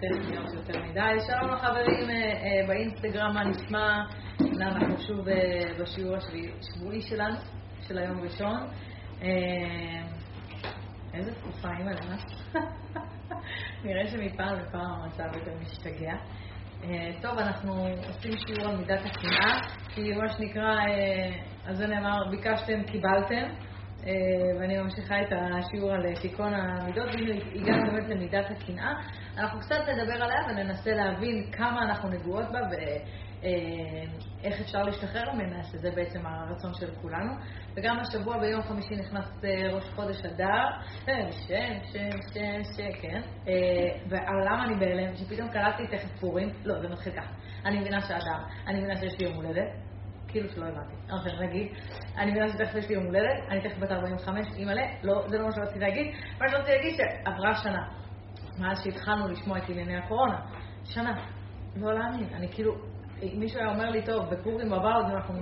טכניות יותר מדי. שלום לחברים באינסטגרם, מה נשמע? אנחנו שוב בשיעור השבועי שלנו, של היום ראשון. איזה תקופה, אימא למה? נראה שמפעם לפעם המצב יותר משתגע. טוב, אנחנו עושים שיעור על מידת הקנאה, כי מה שנקרא, על זה נאמר, ביקשתם, קיבלתם. ואני ממשיכה את השיעור על תיקון המידות, והנה הגענו באמת למידת הקנאה. אנחנו קצת נדבר עליה וננסה להבין כמה אנחנו נגועות בה ואיך אפשר להשתחרר ממנה, שזה בעצם הרצון של כולנו. וגם השבוע ביום חמישי נכנס ראש חודש אדר, שם, שם, שם, שם, כן. ולמה אני בהלם? שפתאום קלטתי תכף פורים, לא, זה מתחיל ככה. אני מבינה שאדם, אני מבינה שיש לי יום הולדת. כאילו שלא הבנתי. אוקיי, נגיד, אני מבינה שתכף יש לי יום הולדת, אני תכף בת 45, אימא'לה, לא, זה לא מה שרציתי להגיד. מה שרציתי להגיד שעברה שנה, מאז שהתחלנו לשמוע את ענייני הקורונה. שנה. לא להאמין. אני כאילו, מישהו היה אומר לי, טוב, בפורים הבא עוד אנחנו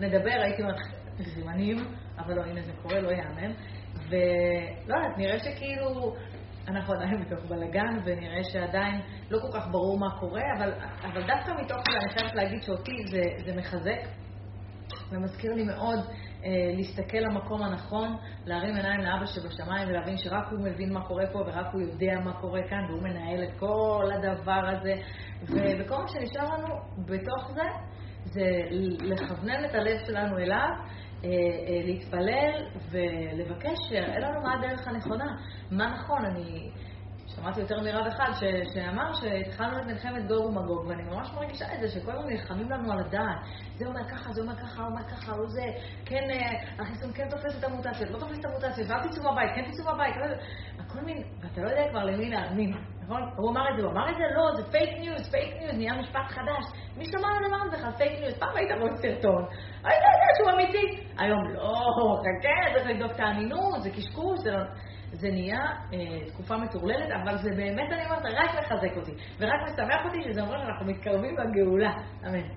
נדבר, הייתי אומרת, זמנים, אבל לא, הנה זה קורה, לא יאמן. ולא יודעת, נראה שכאילו... אנחנו עדיין בתוך בלאגן, ונראה שעדיין לא כל כך ברור מה קורה, אבל, אבל דווקא מתוך זה אני חייבת להגיד שאותי זה, זה מחזק, ומזכיר לי מאוד אה, להסתכל למקום הנכון, להרים עיניים לאבא שבשמיים ולהבין שרק הוא מבין מה קורה פה ורק הוא יודע מה קורה כאן, והוא מנהל את כל הדבר הזה. וכל מה שנשאר לנו בתוך זה, זה לכוונן את הלב שלנו אליו. להתפלל ולבקש שיראה לנו מה הדרך הנכונה, מה נכון. אני שמעתי יותר מרב אחד ש... שאמר שהתחלנו את מלחמת גוג ומגוג, ואני ממש מרגישה את זה, שכל הזמן נלחמים לנו על הדעת. זה אומר ככה, זה אומר ככה, אומר ככה, הוא זה, כן, החיסון כן תופס את המוטציות, לא תופס את המוטציות, ואל תצאו מהבית, כן תצאו מהבית, הכל מין, ואתה לא יודע כבר למי להאמין. נכון? הוא אמר את זה, הוא אמר את זה, לא, זה fake news, fake news, נהיה משפט חדש. מי שמע על הדבר הזה בכלל, fake news? פעם היית רואה סרטון, היית יודע שהוא אמיתי. היום לא, חכה, צריך לבדוק את האמינות, זה קשקוש, זה לא... זה נהיה אה, תקופה מטורללת, אבל זה באמת, אני אומרת, רק מחזק אותי, ורק משמח אותי שזה אומר שאנחנו מתקרבים לגאולה. אמן.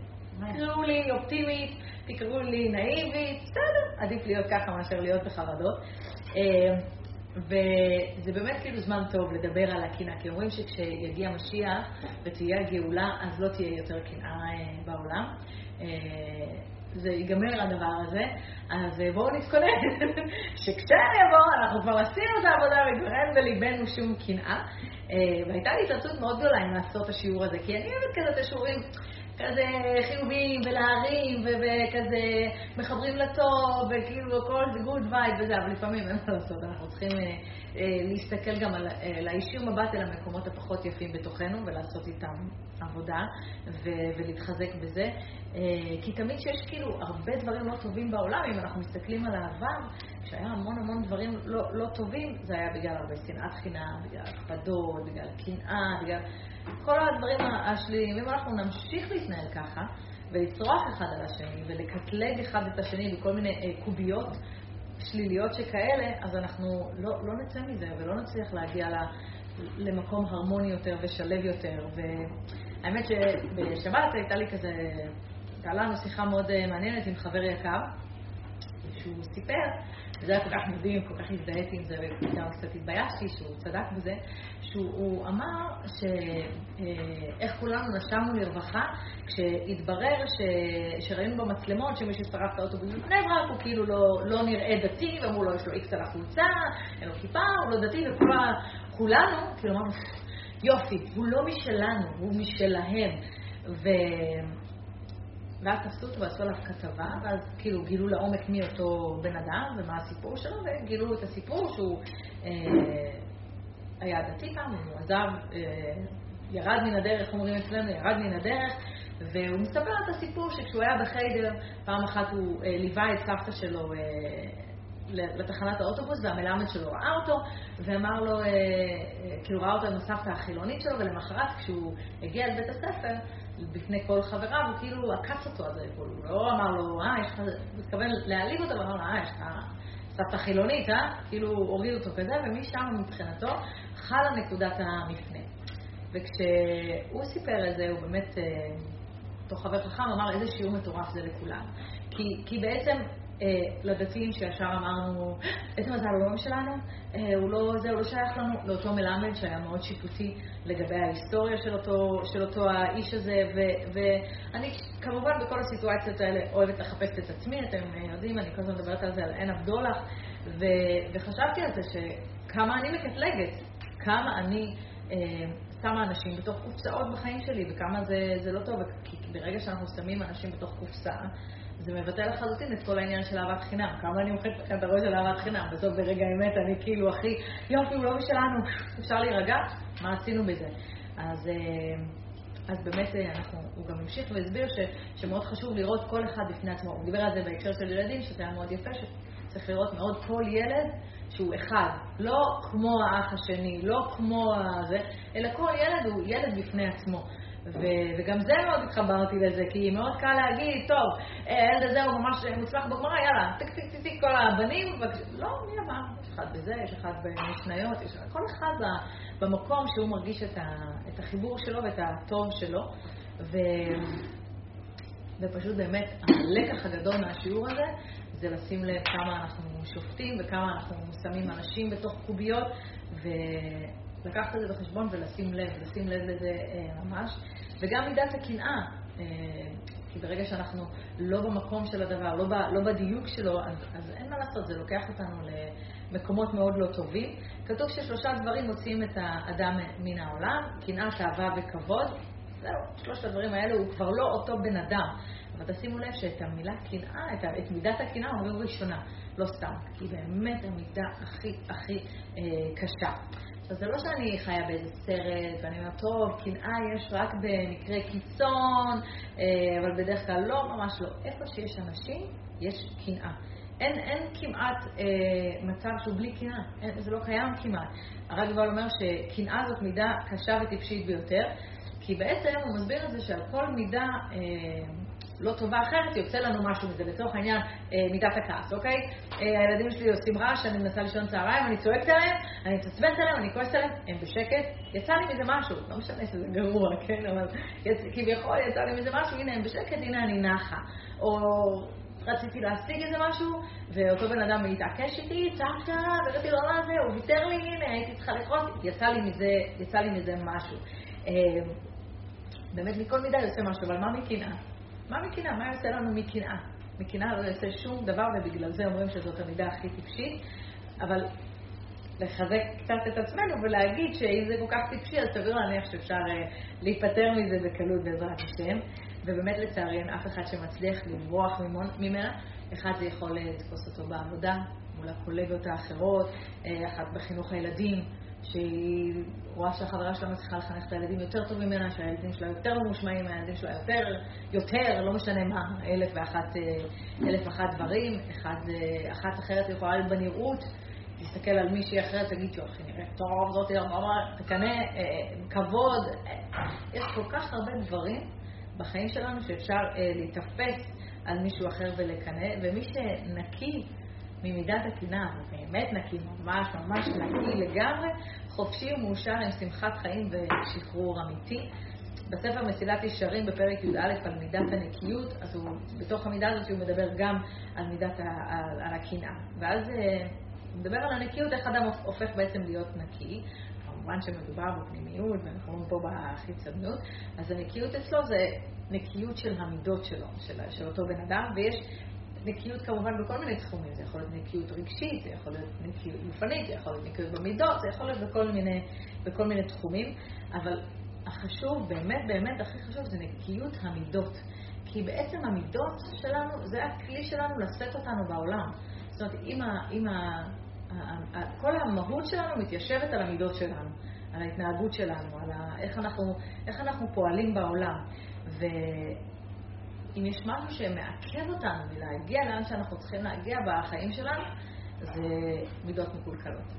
תקראו לי אופטימית, תקראו לי נאיבית, בסדר, עדיף להיות ככה מאשר להיות בחרדות. אה, וזה באמת כאילו זמן טוב לדבר על הקנאה, כי אומרים שכשיגיע משיח ותהיה הגאולה, אז לא תהיה יותר קנאה בעולם. זה ייגמר הדבר הזה, אז בואו נתכונן, שכשאני אבוא, אנחנו כבר עשינו את העבודה וכבר אין בליבנו שום קנאה. והייתה לי התלבטות מאוד גדולה אם לעשות את השיעור הזה, כי אני אוהבת כזה את השיעורים כזה חיוביים ולהרים וכזה מחברים לטוב וכאילו הכל זה good vibe וזה, אבל לפעמים אין מה לעשות, אנחנו צריכים להסתכל גם על להישיר מבט אל המקומות הפחות יפים בתוכנו ולעשות איתם עבודה ולהתחזק בזה. כי תמיד שיש כאילו הרבה דברים לא טובים בעולם, אם אנחנו מסתכלים על העבר, כשהיה המון המון דברים לא, לא טובים, זה היה בגלל הרבה שנאת חינם, בגלל הקפדות, בגלל קנאה, בגלל כל הדברים השליליים. אם אנחנו נמשיך להתנהל ככה, ולצרוח אחד על השני, ולקטלג אחד את השני בכל מיני קוביות שליליות שכאלה, אז אנחנו לא, לא נצא מזה ולא נצליח להגיע למקום הרמוני יותר ושלב יותר. והאמת שבשבת הייתה לי כזה, הייתה לנו שיחה מאוד מעניינת עם חבר יקר, שהוא סיפר, וזה היה כל כך מדהים, כל כך הזדהיתי עם זה, וגם קצת התביישתי שהוא צדק בזה, שהוא אמר שאיך כולנו נשמנו לרווחה כשהתברר ש... שראינו במצלמות שמישהו שרף את האוטובוס בבני ברק, הוא כאילו לא, לא נראה דתי, ואמרו לו יש לו איקס על החולצה, אין לו כיפה, הוא לא דתי, וכולנו, כאילו אמרנו, יופי, הוא לא משלנו, הוא משלהם. ו... ואז תפסו אותו ועשו עליו כתבה, ואז כאילו גילו לעומק מי אותו בן אדם ומה הסיפור שלו, וגילו את הסיפור שהוא אה, היה דתי פעם, הוא עזב, אה, ירד מן הדרך, אומרים אצלנו, ירד מן הדרך, והוא מספר את הסיפור שכשהוא היה בחיידר, פעם אחת הוא אה, ליווה את סבתא שלו אה, לתחנת האוטובוס, והמלמד שלו ראה אותו, ואמר לו, אה, כאילו ראה אותו עם הסבתא החילונית שלו, ולמחרת כשהוא הגיע לבית הספר, בפני כל חבריו, הוא כאילו עקץ אותו על זה, הוא לא אמר לו, אה, יש לך, הוא התכוון להעליב אותו, ואמר לו, אה, יש לך סבתא חילונית, אה? כאילו הוריד אותו כזה, ומשם מבחינתו חלה נקודת המפנה. וכשהוא סיפר את זה, הוא באמת, אותו חבר חכם אמר, איזה שיעור מטורף זה לכולם. כי, כי בעצם אה, לדתיים שישר אמרנו, איזה מזל, הוא לא שלנו, אה, הוא לא, זה, הוא לא שייך לנו, לאותו מלמד שהיה מאוד שיפוטי לגבי ההיסטוריה של אותו, של אותו האיש הזה, ו, ואני כמובן בכל הסיטואציות האלה אוהבת לחפש את עצמי, אתם יודעים, אני כל הזמן מדברת על זה, על אין הבדולח, ו, וחשבתי על זה שכמה אני מקטלגת, כמה אני... אה, שמה אנשים בתוך קופסאות בחיים שלי, וכמה זה, זה לא טוב, כי ברגע שאנחנו שמים אנשים בתוך קופסה, זה מבטא לחלוטין את כל העניין של אהבת חינם. כמה אני מוחאת לכם את הראש של אהבת חינם, בסוף ברגע האמת אני כאילו הכי, יופי, הוא לא משלנו, אפשר להירגע? מה עשינו בזה? אז, אה, אז באמת אה, אנחנו, הוא גם המשיך והסביר ש, שמאוד חשוב לראות כל אחד בפני עצמו. הוא דיבר על זה בהקשר של ילדים, שזה היה מאוד יפה, שצריך לראות מאוד כל ילד שהוא אחד, לא כמו האח השני, לא כמו הזה, אלא כל ילד הוא ילד בפני עצמו. ו- וגם זה מאוד התחברתי לזה, כי מאוד קל להגיד, טוב, הילד הזה הוא ממש מוצלח בגמרא, יאללה, טיק טיק טיק טיק כל הבנים, ו... לא, מי אמר? יש אחד בזה, יש אחד במשניות, יש כל אחד במקום שהוא מרגיש את, ה- את החיבור שלו ואת הטוב שלו. ו... ופשוט באמת, הלקח הגדול מהשיעור הזה, זה לשים לב כמה אנחנו שופטים וכמה אנחנו שמים אנשים בתוך קוביות, ולקחת את זה בחשבון ולשים לב, לשים לב לזה אה, ממש. וגם מידת הקנאה, אה, כי ברגע שאנחנו לא במקום של הדבר, לא, לא בדיוק שלו, אז, אין מה לעשות, זה לוקח אותנו למקומות מאוד לא טובים. כתוב ששלושה דברים מוציאים את האדם מן העולם, קנאה, תאווה וכבוד. זהו, שלושת הדברים האלה הוא כבר לא אותו בן אדם. אבל תשימו לב שאת המילה קנאה, את, את מידת הקנאה אומרים ראשונה, לא סתם, כי באמת המידה הכי הכי אה, קשה. עכשיו, זה לא שאני חיה באיזה סרט, ואני אומרת, טוב, קנאה יש רק במקרה קיצון, אה, אבל בדרך כלל לא, ממש לא. איפה שיש אנשים, יש קנאה. אין, אין כמעט אה, מצב שהוא בלי קנאה, זה לא קיים כמעט. הרב יובל אומר שקנאה זאת מידה קשה וטיפשית ביותר, כי בעצם הוא מסביר את זה שעל כל מידה אה, לא טובה אחרת, יוצא לנו משהו מזה. לצורך העניין, אה, מידת הכעס, אוקיי? אה, הילדים שלי עושים רעש, אני מנסה לישון צהריים, אני צועקת עליהם, אני מתעצבנת עליהם, אני כועסת עליהם, הם בשקט. יצא לי מזה משהו, לא משנה שזה גרוע, כן? אבל יצ... כביכול יצא לי מזה משהו, הנה הם בשקט, הנה אני נחה. או רציתי להשיג איזה משהו, ואותו בן אדם התעקש איתי, צעקת, וראיתי לו מה זה, הוא ויתר לי, הנה, הייתי צריכה לכעוס, יצא לי מזה, יצא לי מזה משהו. אה, באמת מכל מידה יוצא משהו, אבל מה מקנאה? מה מקנאה? מה יוצא לנו מקנאה? מקנאה לא יוצא שום דבר, ובגלל זה אומרים שזאת המידה הכי טיפשית, אבל לחזק קצת את עצמנו ולהגיד שאם זה כל כך טיפשי, אז סביר להניח שאפשר uh, להיפטר מזה בקלות בעזרת השם. ובאמת לצערי אין אף אחד שמצליח לברוח ממנה. אחד זה יכול אה, לתפוס אותו בעבודה, מול הקולגות האחרות, אה, אחת בחינוך הילדים, שהיא רואה שהחברה שלה מצליחה לחנך את הילדים יותר טוב ממנה, שהילדים שלה יותר ממושמעים מהילדים שלה יותר, יותר, לא משנה מה, אלף ואחת, אה, אלף ואחת דברים. אחד, אה, אחת אחרת יכולה להיות בנראות, תסתכל על מישהי אחרת, תגיד שהיא נראית טוב, זאת ממש, תקנא, אה, כבוד. יש כל כך הרבה דברים בחיים שלנו שאפשר להיתפס על מישהו אחר ולקנא, ומי שנקי ממידת הקנאה, באמת נקי, ממש ממש נקי לגמרי, חופשי ומאושר עם שמחת חיים ושחרור אמיתי. בספר מסילת ישרים בפרק י"א על מידת הנקיות, אז הוא, בתוך המידה הזאת הוא מדבר גם על מידת, ה, על, על הקנאה. ואז אה, הוא מדבר על הנקיות, איך אדם הופך בעצם להיות נקי. כמובן שמדובר בפנימיות, ואנחנו אומרים פה בחיצונות, אז הנקיות אצלו זה נקיות של המידות שלו, של, של אותו בן אדם, ויש נקיות כמובן בכל מיני תחומים, זה יכול להיות נקיות רגשית, זה יכול להיות נקיות גופנית, זה יכול להיות נקיות במידות, זה יכול להיות בכל מיני, בכל מיני תחומים, אבל החשוב, באמת באמת הכי חשוב, זה נקיות המידות. כי בעצם המידות שלנו, זה הכלי שלנו לשאת אותנו בעולם. זאת אומרת, אם, ה, אם ה, ה, ה, כל המהות שלנו מתיישבת על המידות שלנו, על ההתנהגות שלנו, על ה, איך, אנחנו, איך אנחנו פועלים בעולם. ו, אם יש משהו שמעכב אותנו מלהגיע לאן שאנחנו צריכים להגיע בחיים שלנו, זה מידות מקולקלות.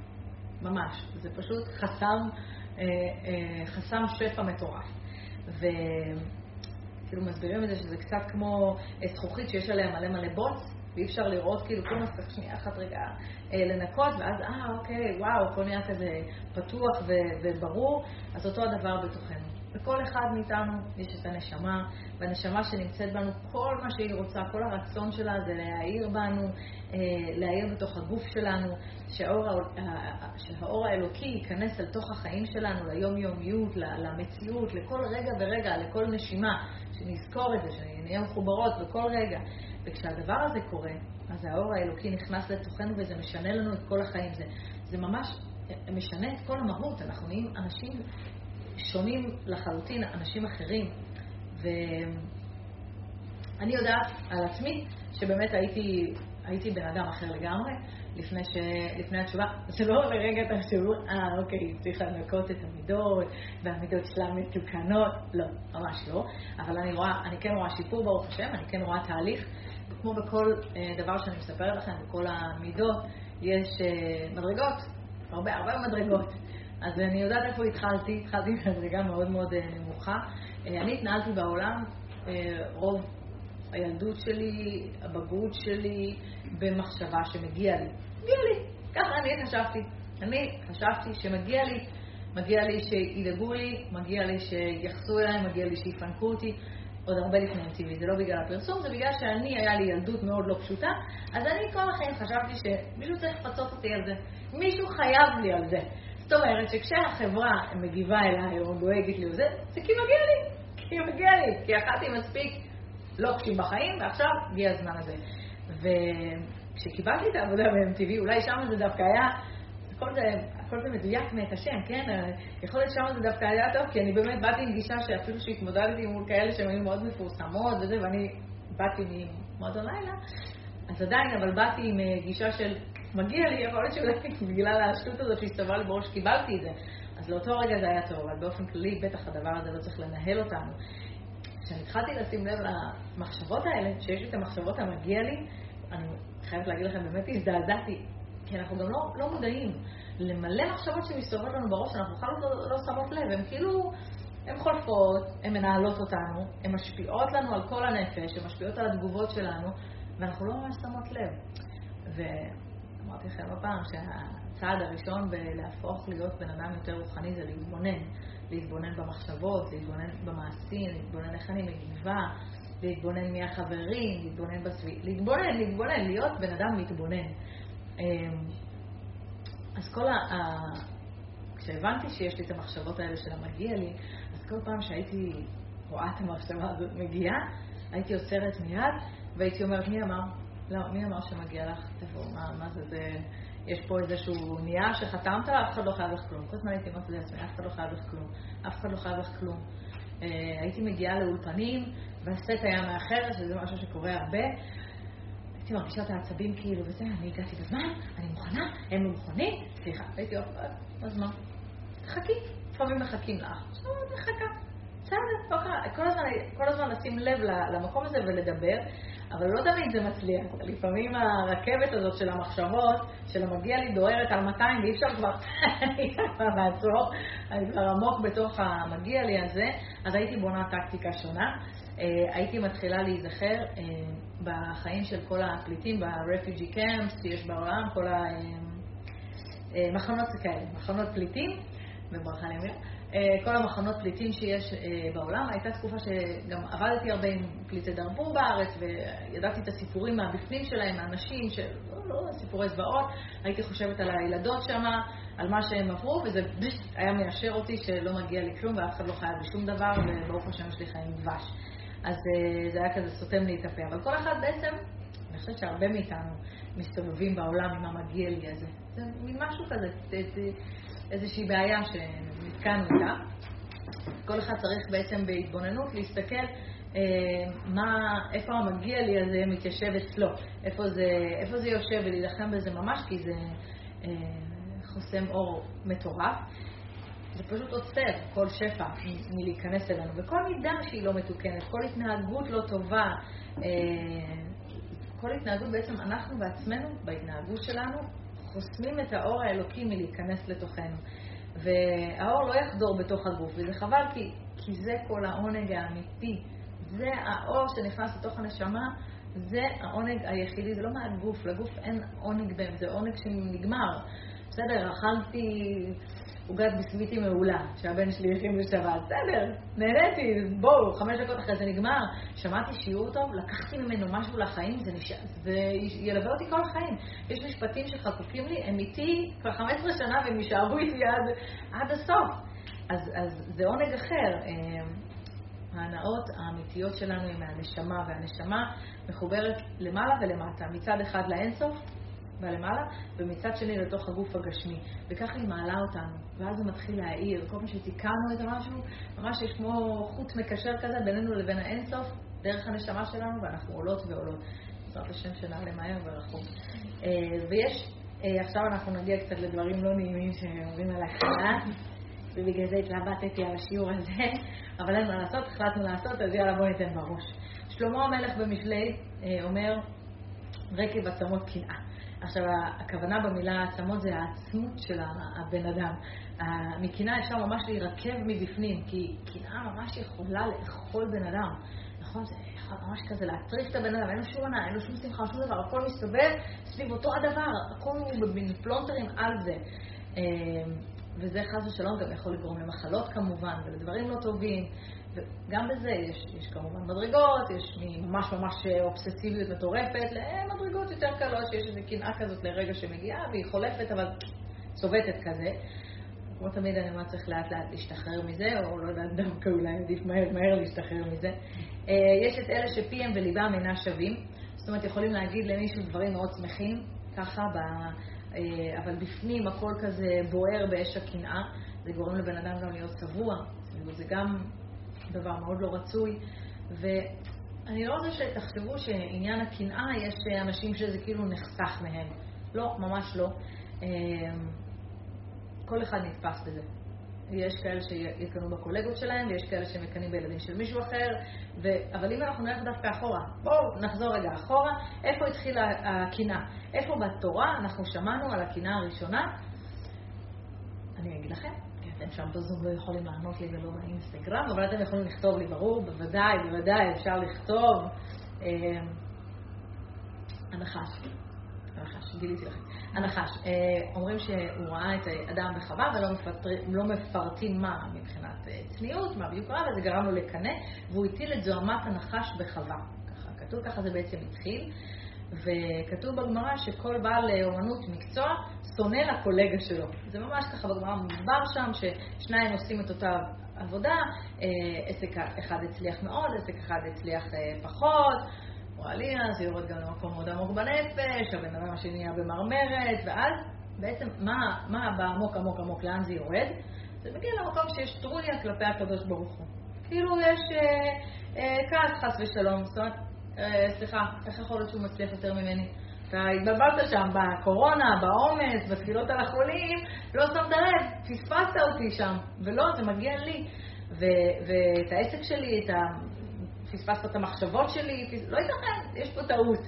ממש. זה פשוט חסם, אה, אה, חסם שפע מטורף. וכאילו מסבירים את זה שזה קצת כמו זכוכית שיש עליה מלא מלא בוץ, ואי אפשר לראות, כאילו כולם צריך שנייה אחת רגע אה, לנקות, ואז אה, אוקיי, וואו, הכל נהיה כזה פתוח ו- וברור, אז אותו הדבר בתוכנו. לכל אחד מאיתנו יש את הנשמה, והנשמה שנמצאת בנו, כל מה שהיא רוצה, כל הרצון שלה זה להאיר בנו, אה, להאיר בתוך הגוף שלנו, שהאור, שהאור האלוקי ייכנס אל תוך החיים שלנו, ליומיומיות, למציאות, לכל רגע ורגע, לכל נשימה, שנזכור את זה, שנהיה מחוברות בכל רגע. וכשהדבר הזה קורה, אז האור האלוקי נכנס לתוכנו וזה משנה לנו את כל החיים. זה, זה ממש משנה את כל המהות. אנחנו נהיים אנשים שונים לחלוטין, אנשים אחרים. ואני יודעת על עצמי שבאמת הייתי, הייתי בן אדם אחר לגמרי לפני, ש... לפני התשובה. זה לא לרגע תחשבו, אה, אוקיי, צריך לנקות את המידות, והמידות שלה מתוקנות. לא, ממש לא. אבל אני רואה, אני כן רואה שיפור ברוך השם, אני כן רואה תהליך. כמו בכל אה, דבר שאני מספרת לכם, בכל המידות, יש אה, מדרגות, הרבה, הרבה מדרגות. אז אני יודעת איפה התחלתי, התחלתי במדרגה מאוד מאוד אה, נמוכה. אני התנהלתי בעולם רוב הילדות שלי, הבגרות שלי, במחשבה שמגיע לי. מגיע לי, ככה אני חשבתי. אני חשבתי שמגיע לי, מגיע לי שידאגו לי, מגיע לי שיחסו אליי, מגיע לי שיפנקו אותי. עוד הרבה לפני MTV, זה לא בגלל הפרסום, זה בגלל שאני, היה לי ילדות מאוד לא פשוטה, אז אני כל החיים חשבתי שמישהו צריך לפצות אותי על זה. מישהו חייב לי על זה. זאת אומרת שכשהחברה מגיבה אליי או דואגת לי וזה, זה כי מגיע לי, כי מגיע לי, כי אכלתי מספיק לא קשים בחיים, ועכשיו הגיע הזמן הזה. וכשקיבלתי את העבודה ב-MTV, אולי שם זה דווקא היה הכל זה, הכל זה מדויק מאת השם, כן? יכול להיות שם זה דווקא היה טוב, כי אני באמת באתי עם גישה שאפילו שהתמודדתי מול כאלה שהן היו מאוד מפורסמות וזה, ואני באתי ממועדון לילה, אז עדיין, אבל באתי עם אה, גישה של מגיע לי, יכול להיות שאולי בגלל השטות הזאת שהסתובבה לי בראש קיבלתי את זה. אז לאותו רגע זה היה טוב, אבל באופן כללי, בטח הדבר הזה לא צריך לנהל אותנו. כשאני התחלתי לשים לב למחשבות האלה, שיש לי את המחשבות המגיע לי, אני חייבת להגיד לכם, באמת הזדעזעתי. כי אנחנו גם לא, לא מודעים למלא מחשבות שמסתובבות לנו בראש, אנחנו בכלל לא, לא שמות לב, הן כאילו, הן חולפות, הן מנהלות אותנו, הן משפיעות לנו על כל הנפש, הן משפיעות על התגובות שלנו, ואנחנו לא ממש שמות לב. ואמרתי לכם הפעם שהצעד הראשון בלהפוך להיות בן אדם יותר רוחני זה להתבונן. להתבונן במחשבות, להתבונן במעשים, להתבונן איך אני מגיבה, להתבונן מי החברים, להתבונן בסביב... להתבונן, להתבונן, להיות בן אדם מתבונן. אמ, אז כל ה... כשהבנתי שיש לי את המחשבות האלה של המגיע לי, אז כל פעם שהייתי רואה את המחשבה הזאת מגיעה, הייתי עוצרת מיד, והייתי אומרת, מי אמר? לא, מי אמר שמגיע לך? תבוא, מה, מה זה, זה... יש פה איזשהו נייר שחתמת, אף אחד לא חייב לך כלום. כל הזמן הייתי אומרת לעצמי, אף אחד לא חייב לך כלום. אף אחד לא חייב לך כלום. אה, הייתי מגיעה לאולפנים, והסט היה מאחר, שזה משהו שקורה הרבה, הייתי מרגישה את העצבים כאילו, וזה, אני הגעתי בזמן, אני מוכנה, הם לא מוכנים, סליחה, הייתי אומרת, אז מה? חכי, לפעמים מחכים לך. עכשיו אני מחכה. בסדר. כל הזמן, כל הזמן לשים לב למקום הזה ולדבר, אבל לא תמיד זה מצליח. לפעמים הרכבת הזאת של המחשבות, של המגיע לי דוהרת על 200 ואי אפשר כבר, לעצור, אני כבר עמוק בתוך המגיע לי הזה, אז הייתי בונה טקטיקה שונה. אה, הייתי מתחילה להיזכר אה, בחיים של כל הפליטים ב-refugee camps שיש בעולם, כל המחנות אה, כאלה, מחנות פליטים, וברכה אמיר, כל המחנות פליטים שיש בעולם. הייתה תקופה שגם עבדתי הרבה עם פליטי דרבו בארץ, וידעתי את הסיפורים מהבפנים שלהם, מהאנשים, של לא, לא, סיפורי זוועות. הייתי חושבת על הילדות שם, על מה שהם עברו, וזה היה מיישר אותי שלא מגיע לי כלום, ואף אחד לא חייב לי שום דבר, וברוך השם יש לי חיים דבש. אז אה, זה היה כזה סותם לי את הפה. אבל כל אחד בעצם, אני חושבת שהרבה מאיתנו מסתובבים בעולם עם המגיע לי הזה. זה מין משהו כזה, איזושהי בעיה שנתקענו איתה. כל אחד צריך בעצם בהתבוננות להסתכל אה, מה, איפה המגיע לי הזה מתיישב אצלו, איפה זה, איפה זה יושב ולהילחם בזה ממש, כי זה אה, חוסם אור מטורף. זה פשוט עוצר כל שפע מלהיכנס אלינו. וכל מידה שהיא לא מתוקנת, כל התנהגות לא טובה, אה, כל התנהגות בעצם אנחנו בעצמנו, בהתנהגות שלנו, חוסמים את האור האלוקי מלהיכנס לתוכנו. והאור לא יחדור בתוך הגוף, וזה חבל כי, כי זה כל העונג האמיתי. זה האור שנכנס לתוך הנשמה, זה העונג היחידי, זה לא מהגוף, לגוף אין עונג בהם, זה עונג שנגמר. בסדר, אכלתי עוגת ביסקוויטים מעולה, שהבן שלי הכין בשבת. בסדר, נהניתי, בואו, חמש דקות אחרי זה נגמר. שמעתי שיעור טוב, לקחתי ממנו משהו לחיים, זה, נש... זה ילווה אותי כל החיים. יש משפטים שחקוקים לי, הם איתי כבר 15 שנה והם יישארו איתי עד, עד הסוף. אז, אז זה עונג אחר. אה, ההנאות האמיתיות שלנו הן מהנשמה, והנשמה מחוברת למעלה ולמטה. מצד אחד לאינסוף, בלמעלה, ומצד שני לתוך הגוף הגשמי. וככה היא מעלה אותנו, ואז זה מתחיל להאיר. כל פעם שתיקנו את המשהו, ממש יש כמו חוט מקשר כזה בינינו לבין האינסוף, דרך הנשמה שלנו, ואנחנו עולות ועולות. בעזרת השם שנעלה מהר ורחוק. אה, ויש, אה, עכשיו אנחנו נגיע קצת לדברים לא נעימים שאומרים על ההכנה, ובגלל זה התלבטתי על השיעור הזה, אבל אין מה לעשות, החלטנו לעשות, אז יאללה בואו ניתן בראש. שלמה המלך במשלי אה, אומר, רקב עצמות קנאה. עכשיו, הכוונה במילה עצמות זה העצמות של הבן אדם. מקנאה אפשר ממש להירקב מבפנים, כי קנאה ממש יכולה לאכול בן אדם. נכון? זה יכול ממש כזה להטריף את הבן אדם, אין לו שום עונה, אין לו שום שמחה, שום דבר, הכל מסתובב סביב אותו הדבר, הכל במין פלונטרים על זה. אה, וזה חס ושלום גם יכול לגרום למחלות כמובן, ולדברים לא טובים. וגם בזה יש, יש כמובן מדרגות, יש ממש ממש אובססיביות מטורפת למדרגות יותר קלות, שיש איזו קנאה כזאת לרגע שמגיעה והיא חולפת, אבל צובטת כזה. כמו תמיד אני אומרת, צריך לאט לאט להשתחרר מזה, או לא יודעת, דווקא אולי עדיף מהר מהר להשתחרר מזה. אה, יש את אלה שפיהם וליבם אינה שווים, זאת אומרת, יכולים להגיד למישהו דברים מאוד שמחים, ככה, ב... אה, אבל בפנים הכל כזה בוער באש הקנאה, זה גורם לבן אדם גם להיות צבוע, זה גם דבר מאוד לא רצוי. ואני לא רוצה שתחשבו שעניין הקנאה, יש אנשים שזה כאילו נחסך מהם. לא, ממש לא. אמ, כל אחד נתפס בזה. יש כאלה שיקנו בקולגות שלהם, ויש כאלה שמקנאים בילדים של מישהו אחר, ו... אבל אם אנחנו נלך דווקא אחורה, בואו נחזור רגע אחורה, איפה התחילה הקנאה? איפה בתורה אנחנו שמענו על הקנאה הראשונה? אני אגיד לכם, שם בזום לא יכולים לענות לי ולא באינסטגרם, אבל אתם יכולים לכתוב לי, ברור, בוודאי, בוודאי, אפשר לכתוב. אה, הנחש, הנחש, גיליתי לכם. הנחש, אה, אומרים שהוא ראה את האדם בחווה ולא מפטר, לא מפרטים מה מבחינת אה, צניעות, מה בדיוק ראה, וזה גרם לו לקנא, והוא הטיל את זוהמת הנחש בחווה. ככה כתוב, ככה זה בעצם התחיל. וכתוב בגמרא שכל בעל אומנות מקצוע שונא לקולגה שלו. זה ממש ככה בגמרא מוסבר שם, ששניים עושים את אותה עבודה, אה, עסק אחד הצליח מאוד, עסק אחד הצליח אה, פחות, או עלייה, זה יורד גם למקום מאוד עמוק בנפש, הבן אדם השני נהיה במרמרת, ואז בעצם מה, מה בעמוק עמוק עמוק, לאן זה יורד? זה מגיע למקום שיש טרוניה כלפי הקדוש ברוך הוא. כאילו יש אה, אה, כעס חס ושלום, זאת אומרת, אה, סליחה, איך יכול להיות שהוא מצליח יותר ממני? אתה התבלבלת שם בקורונה, בעומס, בתפילות על החולים, לא שמת לב, פספסת אותי שם, ולא, זה מגיע לי. ו- ואת העסק שלי, את ה... פספסת את המחשבות שלי, פס... לא ייתכן, יש פה טעות.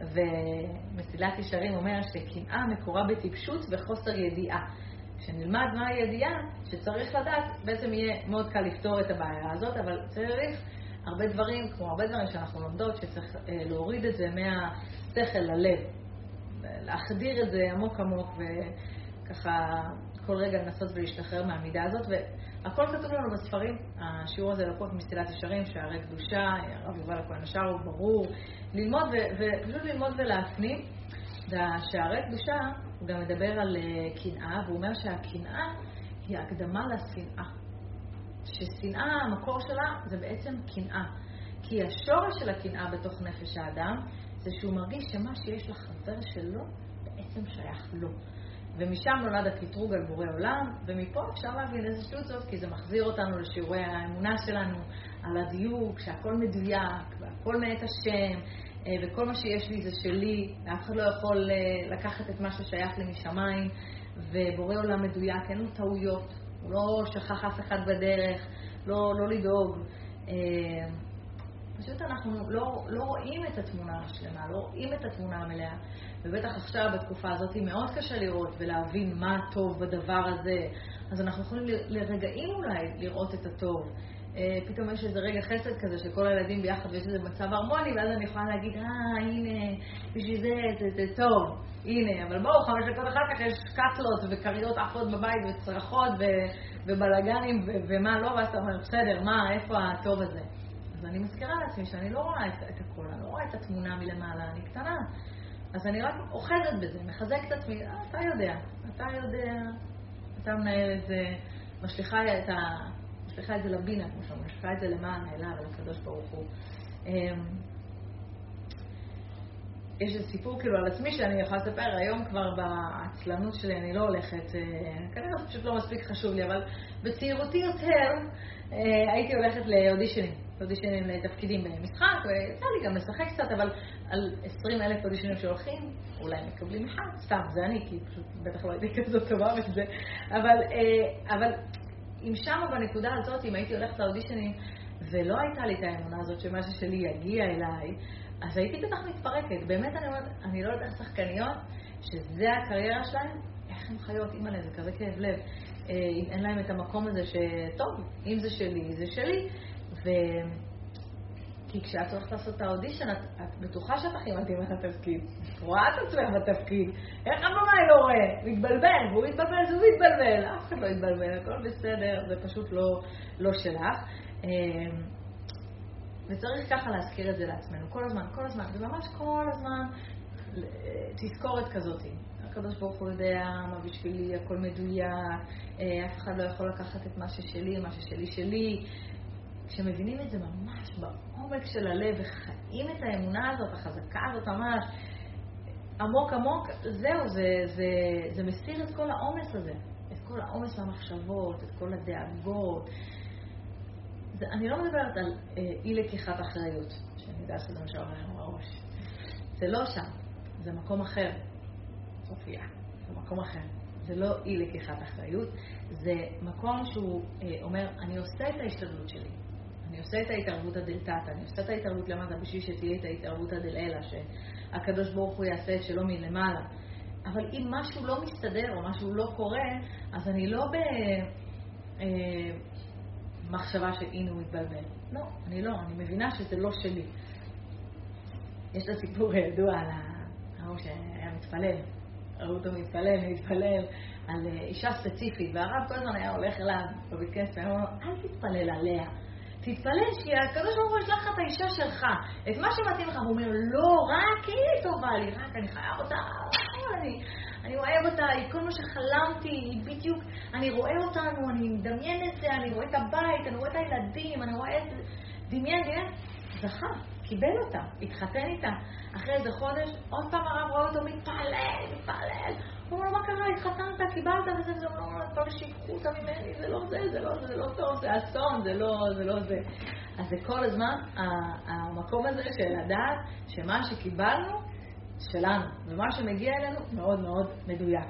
ומסילת ישרים אומר שקנאה מקורה בטיפשות וחוסר ידיעה. כשנלמד מה הידיעה, שצריך לדעת, בעצם יהיה מאוד קל לפתור את הבעיה הזאת, אבל צריך הרבה דברים, כמו הרבה דברים שאנחנו לומדות, שצריך אה, להוריד את זה מהשכל ללב, להחדיר את זה עמוק עמוק, וככה כל רגע לנסות ולהשתחרר מהמידה הזאת. והכל כתוב לנו בספרים, השיעור הזה לקוח מסילת ישרים, שערי קדושה, הרב יובל הכהן השאר הוא ברור, ללמוד ופשוט ללמוד ולהפנים. והשערי קדושה, הוא גם מדבר על אה, קנאה, והוא אומר שהקנאה היא הקדמה לשנאה. ששנאה, המקור שלה זה בעצם קנאה. כי השורש של הקנאה בתוך נפש האדם זה שהוא מרגיש שמה שיש לחבר שלו בעצם שייך לו. ומשם נולד הקטרוג על בורא עולם, ומפה אפשר להבין שטות זאת, כי זה מחזיר אותנו לשיעורי האמונה שלנו, על הדיוק, שהכל מדויק, והכל מאת השם, אה, וכל מה שיש לי זה שלי, ואף אחד לא יכול אה, לקחת את מה ששייך לי משמיים, ובורא עולם מדויק, אין לו טעויות, הוא לא שכח אף אחד בדרך, לא, לא לדאוג. אה, פשוט אנחנו לא, לא רואים את התמונה השלמה, לא רואים את התמונה המלאה. ובטח עכשיו, בתקופה הזאת, מאוד קשה לראות ולהבין מה טוב בדבר הזה. אז אנחנו יכולים לרגעים אולי לראות את הטוב. אה, פתאום יש איזה רגע חסד כזה של כל הילדים ביחד ויש איזה מצב הרמוני, ואז אני יכולה להגיד, אה, הנה, בשביל זה, זה, זה טוב, הנה, אבל בואו, חמש דקות אחר כך יש קאטלות וכריות עפות בבית וצרחות ובלאגנים ומה לא, ואז אתה אומר, בסדר, מה, איפה הטוב הזה? אז אני מזכירה לעצמי שאני לא רואה את, את הכל, אני לא רואה את התמונה מלמעלה, אני קטנה. אז אני רק אוחזת בזה, מחזקת את עצמי, אה, אתה יודע, אתה יודע, אתה מנהל את זה, משליכה את, ה, משליכה את זה לבינה, כמו שאומרים, משליכה את זה למען האלה ולקדוש ברוך הוא. אמ, יש איזה סיפור כאילו על עצמי שאני יכולה לספר, היום כבר בעצלנות שלי אני לא הולכת, אה, כנראה זה פשוט לא מספיק חשוב לי, אבל בצעירותי יותר אה, הייתי הולכת לאודישנים. אודישנים לתפקידים במשחק, ויצא לי גם לשחק קצת, אבל על 20 אלף אודישנים שהולכים, אולי מקבלים אחד, סתם, זה אני, כי פשוט בטח לא הייתי כזאת טובה בזה, אבל, אה, אבל אם שמה בנקודה הזאת, אם הייתי הולכת לאודישנים, ולא הייתה לי את האמונה הזאת שמשהו שלי יגיע אליי, אז הייתי בטח מתפרקת. באמת אני אומרת, אני לא יודעת איך שחקניות, שזה הקריירה שלהן, איך הן חיות, אימא'לה, זה כזה כאב לב. אה, אם אין להם את המקום הזה שטוב, אם זה שלי, זה שלי. ו... כי כשאת הולכת לעשות את האודישן, את, את בטוחה שאת הכי מתאימה לתפקיד. את רואה את עצמך בתפקיד. איך הבמאי לא רואה? מתבלבל, והוא מתבלבל, והוא מתבלבל. אף אחד לא יתבלבל, הכל בסדר, זה פשוט לא, לא שלך. אמ, וצריך ככה להזכיר את זה לעצמנו, כל הזמן, כל הזמן, וממש כל הזמן תזכורת כזאת. הקדוש ברוך הוא יודע מה בשבילי, הכל מדויק, אה, אף אחד לא יכול לקחת את מה ששלי, מה ששלי שלי. כשמבינים את זה ממש בעומק של הלב וחיים את האמונה הזאת, החזקה הזאת ממש, עמוק עמוק, זהו, זה, זה, זה מסיר את כל העומס הזה, את כל העומס והמחשבות, את כל הדאגות. זה, אני לא מדברת על אה, אי לקיחת אחריות, שאני יודעת שזה מה שאומר בראש. זה לא שם, זה מקום אחר, סופיה, זה מקום אחר. זה לא אי לקיחת אחריות, זה מקום שהוא אה, אומר, אני עושה את ההשתדלות שלי, אני עושה את ההתערבות הדלתתא, אני עושה את ההתערבות למטה בשביל שתהיה את ההתערבות הדלעילא, שהקדוש ברוך הוא יעשה את שלו מלמעלה. אבל אם משהו לא מסתדר או משהו לא קורה, אז אני לא במחשבה אה, שהנה הוא מתבלבל. לא, אני לא, אני מבינה שזה לא שלי. יש את הסיפור הידוע על ההוא שהיה מתפלל, ראו אותו מתפלל, מתפלל על אה, אישה ספציפית, והרב כל הזמן היה הולך אליו בבית כנסת והיה אומר לו, אל תתפלל עליה. תתפלל שהקדוש ברוך הוא ישלח לך את האישה שלך, את מה שמתאים לך. הוא אומר, לא, רק היא טובה לי, רק אני חייב אותה, אני, אני אוהב אותה, היא כל מה שחלמתי, היא בדיוק, אני רואה אותנו, אני מדמיין את זה, אני רואה את הבית, אני רואה את הילדים, אני רואה את... דמיין, דמיין. זכה, קיבל אותה, התחתן איתה. אחרי איזה חודש, עוד פעם הרב רואה אותו מתפלל, מתפלל. הוא אומר לו, מה קרה? התחתנת, קיבלת וזה, וזה, אומר לו, פעם שיקחו אותה ממני, זה לא זה, זה לא, זה לא טוב, זה אסון, זה לא, זה לא זה. אז זה כל הזמן המקום הזה של לדעת שמה שקיבלנו, שלנו, ומה שמגיע אלינו מאוד מאוד מדויק.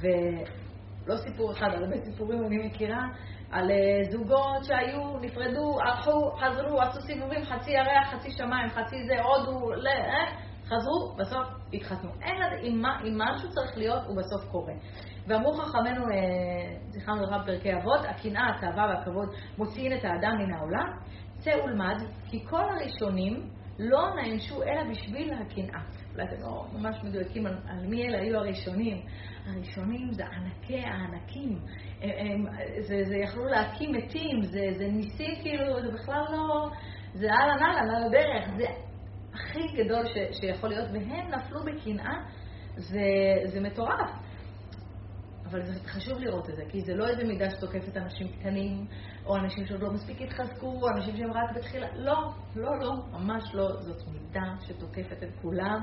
ולא סיפור אחד, הרבה סיפורים אני מכירה על אה, זוגות שהיו, נפרדו, הלכו, חזרו, עשו סיבובים, חצי ירח, חצי שמיים, חצי זה, הודו, ל... אה? חזרו, בסוף התחתנו. אין לזה, אם, אם משהו צריך להיות, הוא בסוף קורה. ואמרו חכמינו, אה, זכרנו לרב פרקי אבות, הקנאה, התאווה והכבוד מוציאים את האדם מן העולם. צא ולמד, כי כל הראשונים לא נענשו אלא בשביל הקנאה. אולי אתם לא ממש מדויקים על, על מי אלה היו הראשונים. הראשונים זה ענקי הענקים. הם, הם, זה, זה יכלו להקים מתים, זה, זה ניסים כאילו, זה בכלל לא... זה אהלן אהלן, על הדרך. זה הכי גדול ש, שיכול להיות, והם נפלו בקנאה, זה, זה מטורף. אבל זה חשוב לראות את זה, כי זה לא איזה מידה שתוקפת אנשים קטנים, או אנשים שעוד לא מספיק התחזקו, או אנשים שהם רק בתחילה. לא, לא, לא, ממש לא. זאת מידה שתוקפת את כולם.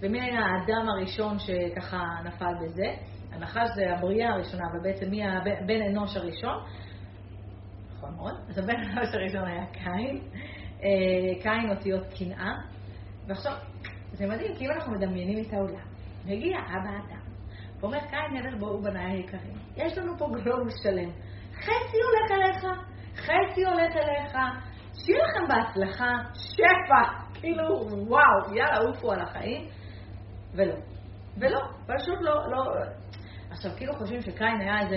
ומי היה האדם הראשון שככה נפל בזה? הנחש זה הבריאה הראשונה, אבל בעצם מי הבן אנוש הראשון? נכון מאוד. אז הבן אנוש הראשון היה קין. אה, קין אותיות קנאה. ועכשיו, זה מדהים, אם אנחנו מדמיינים את העולם, מגיע אבא אדם, ואומר, קין נדל בואו בניי היקרים, יש לנו פה גלובוס שלם, חצי הולך אליך, חצי הולך אליך, שיהיה לכם בהצלחה, שפע, כאילו, וואו, יאללה, עופו על החיים, ולא. ולא, פשוט לא, לא. עכשיו, כאילו חושבים שקין היה איזה,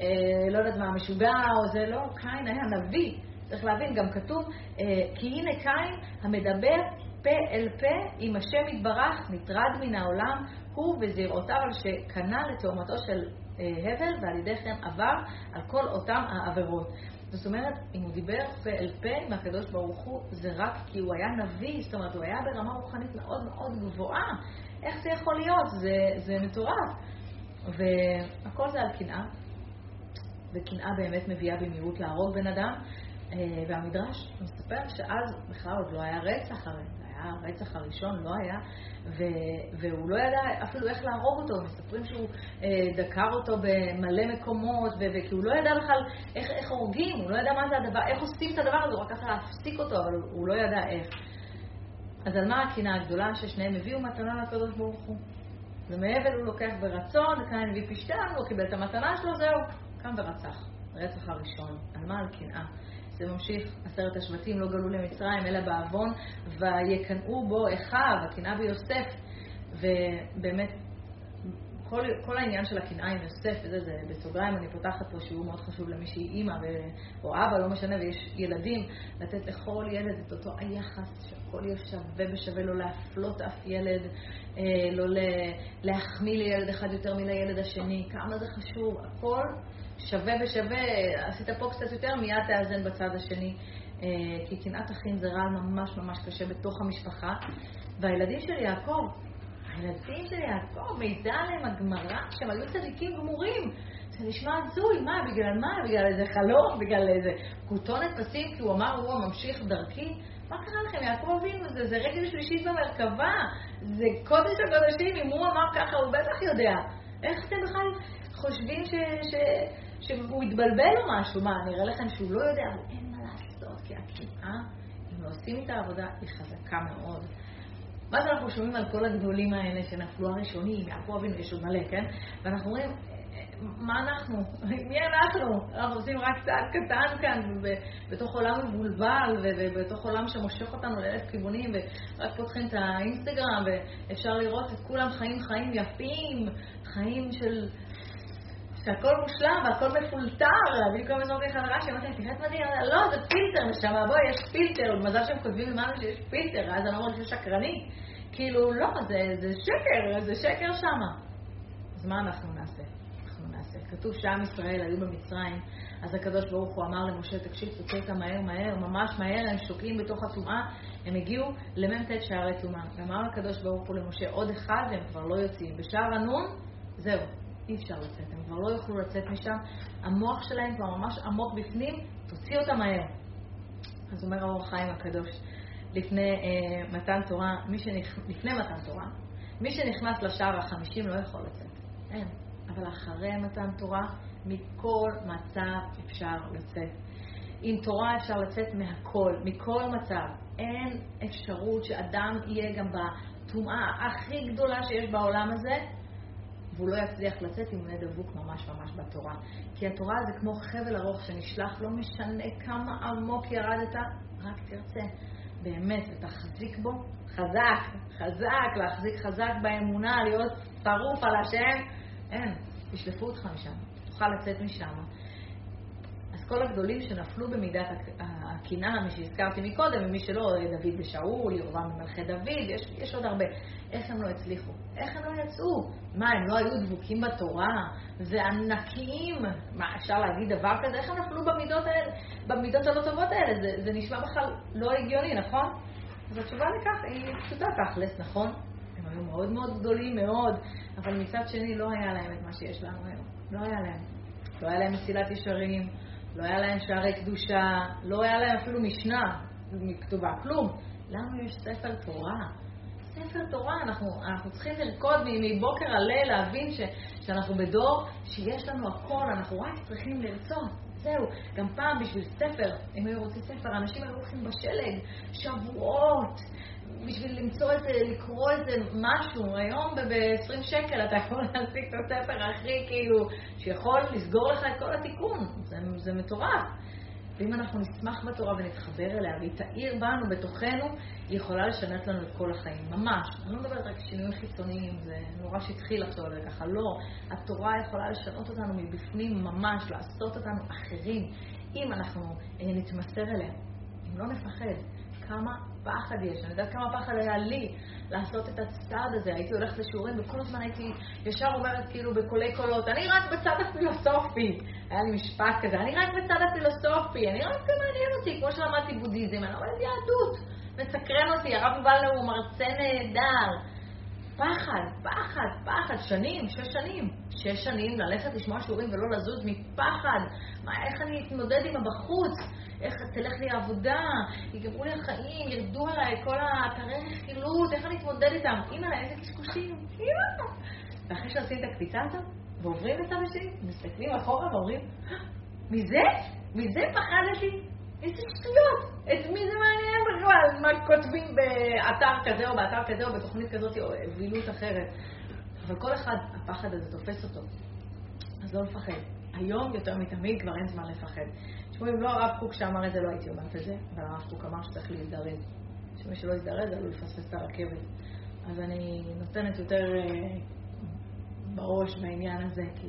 אה, לא יודעת מה, משוגע או זה, לא, קין היה נביא. צריך להבין, גם כתוב, אה, כי הנה קין המדבר פה אל פה עם השם יתברך, נטרד מן העולם, הוא וזרעותיו על שקנה לתאומתו של אה, הבל, ועל ידי כן עבר על כל אותם העבירות. זאת אומרת, אם הוא דיבר פה אל פה עם הקדוש ברוך הוא, זה רק כי הוא היה נביא, זאת אומרת, הוא היה ברמה רוחנית מאוד מאוד גבוהה. איך זה יכול להיות? זה, זה מטורף. והכל זה על קנאה, וקנאה באמת מביאה במהירות להרוג בן אדם. אה, והמדרש מספר שאז בכלל עוד לא היה רצח הרי, הרצח הראשון, לא היה, ו, והוא לא ידע אפילו איך להרוג אותו, מספרים שהוא אה, דקר אותו במלא מקומות, וכי הוא לא ידע בכלל איך, איך הורגים, הוא לא ידע מה זה הדבר, איך עושים את הדבר הזה, הוא רק ככה להפסיק אותו, אבל הוא, הוא לא ידע איך. אז על מה הקנאה הגדולה? ששניהם הביאו מתנה לקדוש ברוך הוא. ומהבל הוא לוקח ברצון, וכאן הביא שתיים, הוא קיבל את המתנה שלו, זהו, קם ורצח. רצח הראשון. על מה? על קנאה. זה ממשיך, עשרת השבטים לא גלו למצרים אלא בעוון, ויקנאו בו אחיו, הקנאה ביוסף. ובאמת, כל, כל העניין של הקנאה עם יוסף, וזה, זה בסוגריים, אני פותחת פה שיעור מאוד חשוב למי שהיא אימא או אבא, לא משנה, ויש ילדים, לתת לכל ילד את אותו היחס, שהכל יהיה שווה ושווה, לא להפלות אף ילד, אה, לא להחמיא לילד אחד יותר מלילד השני, כמה זה חשוב, הכל שווה בשווה, עשית פה קצת יותר, מיד תאזן בצד השני. אה, כי קנאת אחים זה רעל ממש ממש קשה בתוך המשפחה. והילדים של יעקב, הילדים של יעקב, מידע עליהם הגמרא שהם היו צדיקים גמורים. זה נשמע הזוי, מה, בגלל מה? בגלל איזה חלום? בגלל איזה כותונת פסים? כי הוא אמר, הוא הממשיך דרכי? מה קרה לכם? יעקב אבינו, זה, זה רגל שלישית במרכבה, זה קודש הקודשים, אם הוא אמר ככה, הוא בטח יודע. איך אתם בכלל חושבים ש, ש, שהוא התבלבל או משהו? מה, נראה לכם שהוא לא יודע? אבל אין מה לעשות, כי הקנאה, אם עושים את העבודה, היא חזקה מאוד. ואז אנחנו שומעים על כל הגדולים האלה שנפלו הראשונים, יעקב אבינו, יש עוד מלא, כן? ואנחנו אומרים, מה אנחנו? מי אנחנו? אנחנו עושים רק צעד קטן כאן, בתוך עולם מבולבל, ובתוך עולם שמושך אותנו לאלף כיוונים, ורק פותחים את האינסטגרם, ואפשר לראות את כולם חיים חיים יפים, חיים של... שהכל מושלם והכל מפולטר, בדיוק כמו אמרתי לחברה שאמרתי לה, תראה את מדהים, לא, זה פילטר, נשמה, בואי, יש פילטר, מזל שהם כותבים למעלה שיש פילטר, אז אני אומרת שזה שקרני. כאילו, לא, זה, זה שקר, זה שקר שמה. אז מה אנחנו נעשה? אנחנו נעשה. כתוב שעם ישראל היו במצרים, אז הקדוש ברוך הוא אמר למשה, תקשיב, תוצא אותם מהר מהר, ממש מהר, הם שוקעים בתוך הטומאה, הם הגיעו למ"ט שערי טומאה. ואמר הקדוש ברוך הוא למשה, עוד אחד והם כבר לא יוצאים. בשער הנון, זהו, אי אפשר לצאת, הם כבר לא יוכלו לצאת משם, המוח שלהם כבר ממש עמוק בפנים, תוציא אותם מהר. אז אומר האור החיים הקדוש, לפני אה, מתן תורה, מי שנכ... לפני מתן תורה, מי שנכנס לשער החמישים לא יכול לצאת. אין. אבל אחרי מתן תורה, מכל מצב אפשר לצאת. עם תורה אפשר לצאת מהכל, מכל מצב. אין אפשרות שאדם יהיה גם בטומאה הכי גדולה שיש בעולם הזה, והוא לא יצליח לצאת אם הוא יהיה דבוק ממש ממש בתורה. כי התורה זה כמו חבל ארוך שנשלח, לא משנה כמה עמוק ירדת, רק תרצה. באמת, ותחזיק בו חזק, חזק, להחזיק חזק באמונה, להיות שרוף על השם. אין, ישלפו אותך משם, תוכל לצאת משם. כל הגדולים שנפלו במידת הקנאה, מי שהזכרתי מקודם, ומי שלא, דוד ושאול, ירבעם ומלכי דוד, יש, יש עוד הרבה. איך הם לא הצליחו? איך הם לא יצאו? מה, הם לא היו דבוקים בתורה? וענקיים? מה, אפשר להגיד דבר כזה? איך הם נפלו במידות האלה, במידות הלא טובות האלה? זה, זה נשמע בכלל לא הגיוני, נכון? אז התשובה לכך היא פשוטה תכלס, נכון? הם היו מאוד מאוד גדולים מאוד, אבל מצד שני לא היה להם את מה שיש לנו היום. לא היה להם. לא היה להם מסילת ישרים, לא היה להם שערי קדושה, לא היה להם אפילו משנה כתובה, כלום. לנו יש ספר תורה. ספר תורה, אנחנו, אנחנו צריכים לרקוד מבוקר עד ליל, להבין ש, שאנחנו בדור שיש לנו הכל, אנחנו רק צריכים לרצות. זהו, גם פעם בשביל ספר, אם היו רוצים ספר, אנשים היו הולכים בשלג, שבועות, בשביל למצוא איזה, לקרוא איזה משהו. היום ב-20 שקל אתה יכול להשיג את הספר הכי כאילו, שיכול לסגור לך את כל התיקון. זה, זה מטורף. ואם אנחנו נשמח בתורה ונתחבר אליה והיא תאיר בנו, בתוכנו, היא יכולה לשנות לנו את כל החיים, ממש. אני לא מדברת רק שינויים חיצוניים, זה נורא שהתחיל לחשוב על זה ככה, לא. התורה יכולה לשנות אותנו מבפנים ממש, לעשות אותנו אחרים. אם אנחנו אה, נתמסר אליה, אם לא נפחד, כמה פחד יש. אני יודעת כמה פחד היה לי לעשות את הצעד הזה. הייתי הולכת לשיעורים וכל הזמן הייתי ישר אומרת כאילו בקולי קולות, אני רק בצד הפילוסופי. היה לי משפט כזה, אני רק בצד הפילוסופי, אני רק מעניין אותי, כמו שלמדתי בודהיזם, אני לומדת יהדות. מסקרן אותי, הרב יובל הוא מרצה נהדר. פחד, פחד, פחד, שנים, שש שנים. שש שנים ללכת לשמוע שיעורים ולא לזוז מפחד. מה, איך אני אתמודד עם הבחוץ? איך תלך לי העבודה? ייגמרו לי החיים, ירדו עליי כל האתרי רכילות, איך אני אתמודד איתם? אימא, איזה קשקושים, אימא. ואחרי שעושים את הקפיצה הזאת, ועוברים לצד השני, מסתכלים אחורה ואומרים, אה, מזה? מזה פחדתי? איזה שטויות! את מי זה מעניין בכלל? מה כותבים באתר כזה או באתר כזה או בתוכנית כזאת או אווילות אחרת. אבל כל אחד, הפחד הזה תופס אותו. אז לא לפחד. היום יותר מתמיד כבר אין זמן לפחד. תשמעו, אם לא הרב קוק שאמר את זה, לא הייתי אומרת את זה, אבל הרב קוק אמר שצריך להזדרז. שמי שלא יזדרז, עלול לפספס את הרכבת. אז אני נותנת יותר אה, בראש בעניין הזה, כי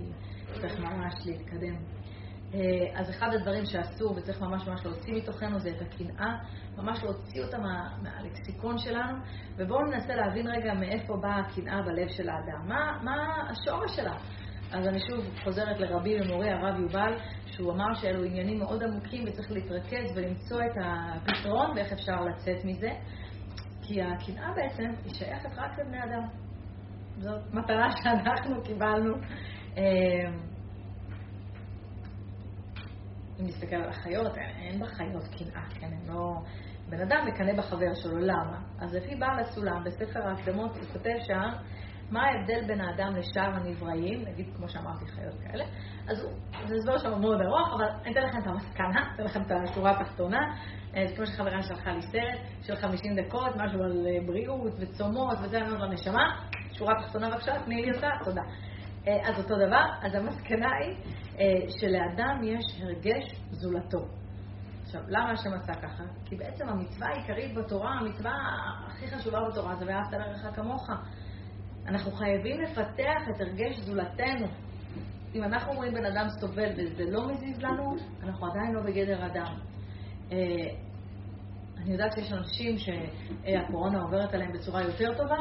צריך ממש להתקדם. אה, אז אחד הדברים שאסור וצריך ממש ממש להוציא מתוכנו זה את הקנאה, ממש להוציא אותה מה, מהלקסיקון שלנו, ובואו ננסה להבין רגע מאיפה באה הקנאה בלב של האדם. מה, מה השורש שלה? אז אני שוב חוזרת לרבי ומורי הרב יובל, שהוא אמר שאלו עניינים מאוד עמוקים וצריך להתרכז ולמצוא את הפתרון ואיך אפשר לצאת מזה, כי הקנאה בעצם היא שייכת רק לבני אדם. זאת מטרה שאנחנו קיבלנו. אם נסתכל על החיות, אין בחיות קנאה, כן? הם לא... בן אדם מקנא בחבר שלו, למה? אז לפי בעל הסולם, בספר ההקדמות, הוא כותב שם, מה ההבדל בין האדם לשאר הנבראים, נגיד כמו שאמרתי, חיות כאלה, אז הוא, זה הסבר שם מאוד ארוך, אבל אני אתן לכם את המסקנה, אתן לכם את השורה התחתונה, אה, זה כמו שחברה שלחה לי סרט של 50 דקות, משהו על אה, בריאות וצומות וזה, אני אומרת לנשמה, שורה תחתונה בבקשה, תני לי אותה, תודה. אה, אז אותו דבר, אז המסקנה היא שלאדם יש הרגש זולתו. עכשיו, למה השם עשה ככה? כי בעצם המצווה העיקרית בתורה, המצווה הכי חשובה בתורה זה ואהבת לרעך כמוך. אנחנו חייבים לפתח את הרגש זולתנו. אם אנחנו רואים בן אדם סובל וזה לא מזיז לנו, אנחנו עדיין לא בגדר אדם. אה, אני יודעת שיש אנשים שהקורונה עוברת עליהם בצורה יותר טובה,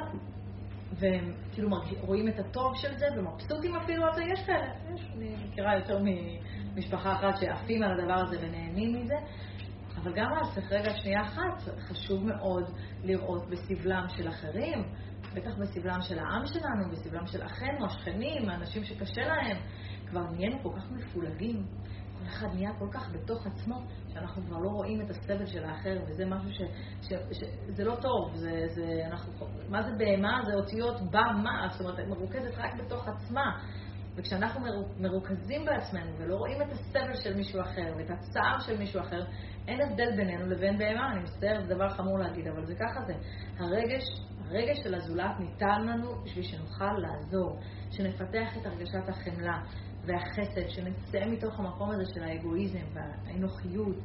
והם כאילו רואים את הטוב של זה ומבסוטים אפילו על זה, יש כאלה, יש, אני מכירה יותר ממשפחה אחת שעפים על הדבר הזה ונהנים מזה, אבל גם אז צריך רגע שנייה אחת, חשוב מאוד לראות בסבלם של אחרים, בטח בסבלם של העם שלנו, בסבלם של אחינו, השכנים, האנשים שקשה להם, כבר נהיינו כל כך מפולגים. אחד נהיה כל כך בתוך עצמו, שאנחנו כבר לא רואים את הסבל של האחר, וזה משהו ש... ש, ש זה לא טוב, זה, זה, אנחנו, מה זה בהמה? זה אותיות במה, זאת אומרת, מרוכזת רק בתוך עצמה. וכשאנחנו מרוכזים בעצמנו ולא רואים את הסבל של מישהו אחר ואת הצער של מישהו אחר, אין הבדל בינינו לבין בהמה. אני מצטערת, זה דבר חמור להגיד, אבל זה ככה זה. הרגש, הרגש של הזולת ניתן לנו בשביל שנוכל לעזור, שנפתח את הרגשת החמלה, והחסד, שנצא מתוך המקום הזה של האגואיזם והאנוכיות,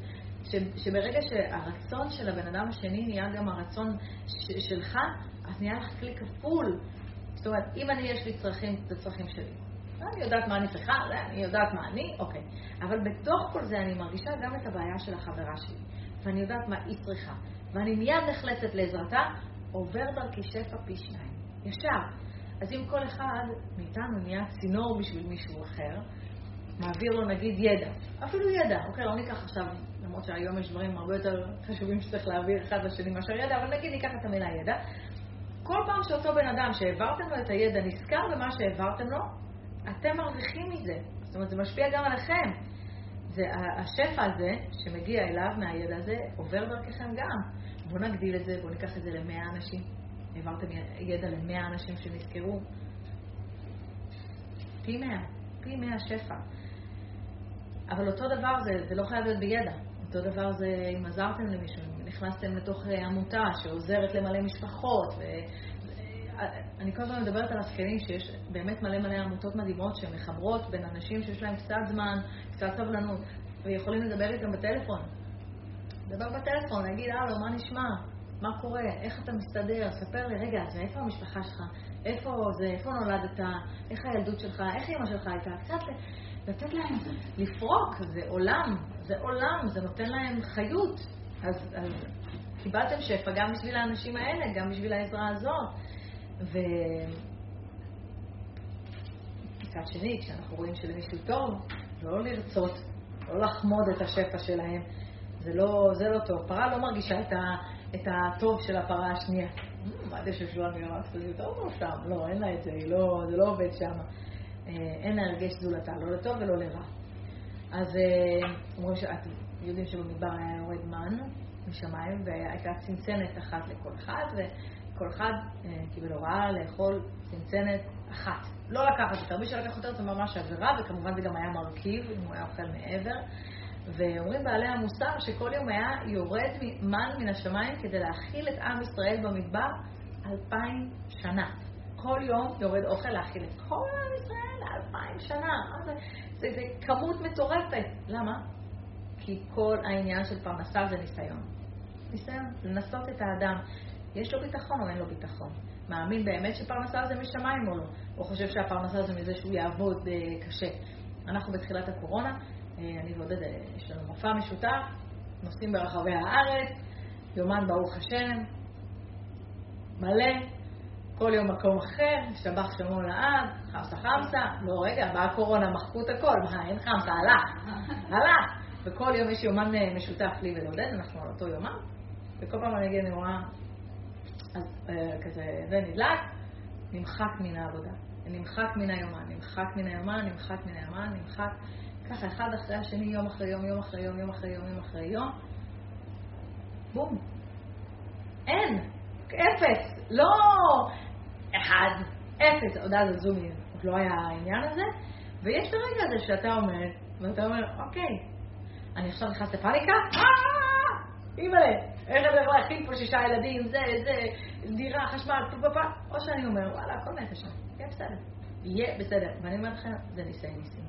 שברגע שהרצון של הבן אדם השני נהיה גם הרצון שלך, אז נהיה לך כלי כפול. זאת אומרת, אם אני, יש לי צרכים, את הצרכים שלי. אני יודעת מה אני צריכה, אני יודעת מה אני, אוקיי. אבל בתוך כל זה אני מרגישה גם את הבעיה של החברה שלי, ואני יודעת מה היא צריכה, ואני מיד נחלצת לעזרתה, עובר דרכי שפע פי שניים. ישר. אז אם כל אחד מאיתנו נהיה צינור בשביל מישהו אחר, מעביר לו נגיד ידע, אפילו ידע, אוקיי, לא ניקח עכשיו, למרות שהיום יש דברים הרבה יותר חשובים שצריך להעביר אחד לשני מאשר ידע, אבל נגיד ניקח את המילה ידע. כל פעם שאותו בן אדם שהעברתם לו את הידע נזכר במה שהעברתם לו, אתם מרוויחים מזה. זאת אומרת, זה משפיע גם עליכם. זה, השפע הזה שמגיע אליו מהידע הזה עובר דרככם גם. בואו נגדיל את זה, בואו ניקח את זה למאה אנשים. העברתם ידע למאה אנשים שנזכרו. פי מאה, פי מאה שפע. אבל אותו דבר זה, זה לא חייב להיות בידע. אותו דבר זה אם עזרתם למישהו, אם נכנסתם לתוך עמותה שעוזרת למלא משפחות. ו... אני כל הזמן מדברת על הזקנים שיש באמת מלא מלא עמותות מדהימות שמחברות בין אנשים שיש להם קצת זמן, קצת סבלנות, ויכולים לדבר איתם בטלפון. לדבר בטלפון, להגיד, הלו, מה נשמע? מה קורה, איך אתה מסתדר, ספר לי, רגע, אז איפה המשפחה שלך, איפה זה, איפה נולדת, איך הילדות שלך, איך אימא שלך הייתה, קצת לתת להם לפרוק, זה עולם, זה עולם, זה נותן להם חיות. אז, אז קיבלתם שפע גם בשביל האנשים האלה, גם בשביל העזרה הזאת. ומצד שני, כשאנחנו רואים שלמישהו טוב, לא לרצות, לא לחמוד את השפע שלהם, זה לא, זה לא טוב. פרה לא מרגישה את, ה, את הטוב של הפרה השנייה. מה עדיף שישבו על מירמת כזאת, טוב שם, לא, אין לה את זה, לא, זה לא עובד שם. אה, אין לה הרגש זולתה, לא לטוב ולא לרע. אז אה, אומרים שאתם יודעים שבמדבר היה יורד מן משמיים, והייתה צנצנת אחת לכל אחד, וכל אחד אה, קיבל הוראה לאכול צנצנת אחת. לא לקחת יותר, מי שלקח יותר זה ממש עבירה, וכמובן זה גם היה מרכיב, אם הוא היה אוכל מעבר. ואומרים בעלי המוסר שכל יום היה יורד מן מן השמיים כדי להאכיל את עם ישראל במדבר אלפיים שנה. כל יום יורד אוכל להאכיל את כל עם ישראל לאלפיים שנה. זה, זה, זה כמות מטורפת. למה? כי כל העניין של פרנסה זה ניסיון. ניסיון, לנסות את האדם. יש לו ביטחון או אין לו ביטחון? מאמין באמת שפרנסה זה משמיים או לא? או חושב שהפרנסה זה מזה שהוא יעבוד uh, קשה? אנחנו בתחילת הקורונה, אני ועודד, יש לנו מופע משותף, נוסעים ברחבי הארץ, יומן ברוך השם, מלא, כל יום מקום אחר, שבח שמו לעד, חמסה חמסה, לא רגע, באה הקורונה, מחקו את הכל, מה, אין חמסה, הלך, הלך. וכל יום יש יומן משותף לי ולעודד, אנחנו על אותו יומן, וכל פעם אני אגיד, אני רואה, אז כזה, זה נדלק, נמחק מן העבודה, נמחק מן היומן, נמחק מן היומן, נמחק מן היומן, נמחק, ככה אחד אחרי השני, יום אחרי יום, יום אחרי יום, יום אחרי יום, יום אחרי יום, בום. אין, אפס, לא. אחד, אפס, עוד אז הזומים, עוד לא היה העניין הזה, ויש את הרגע הזה שאתה עומד, ואתה אומר, אוקיי, אני עכשיו נכנס לפאניקה, אימא'לה, אומר, ניסים.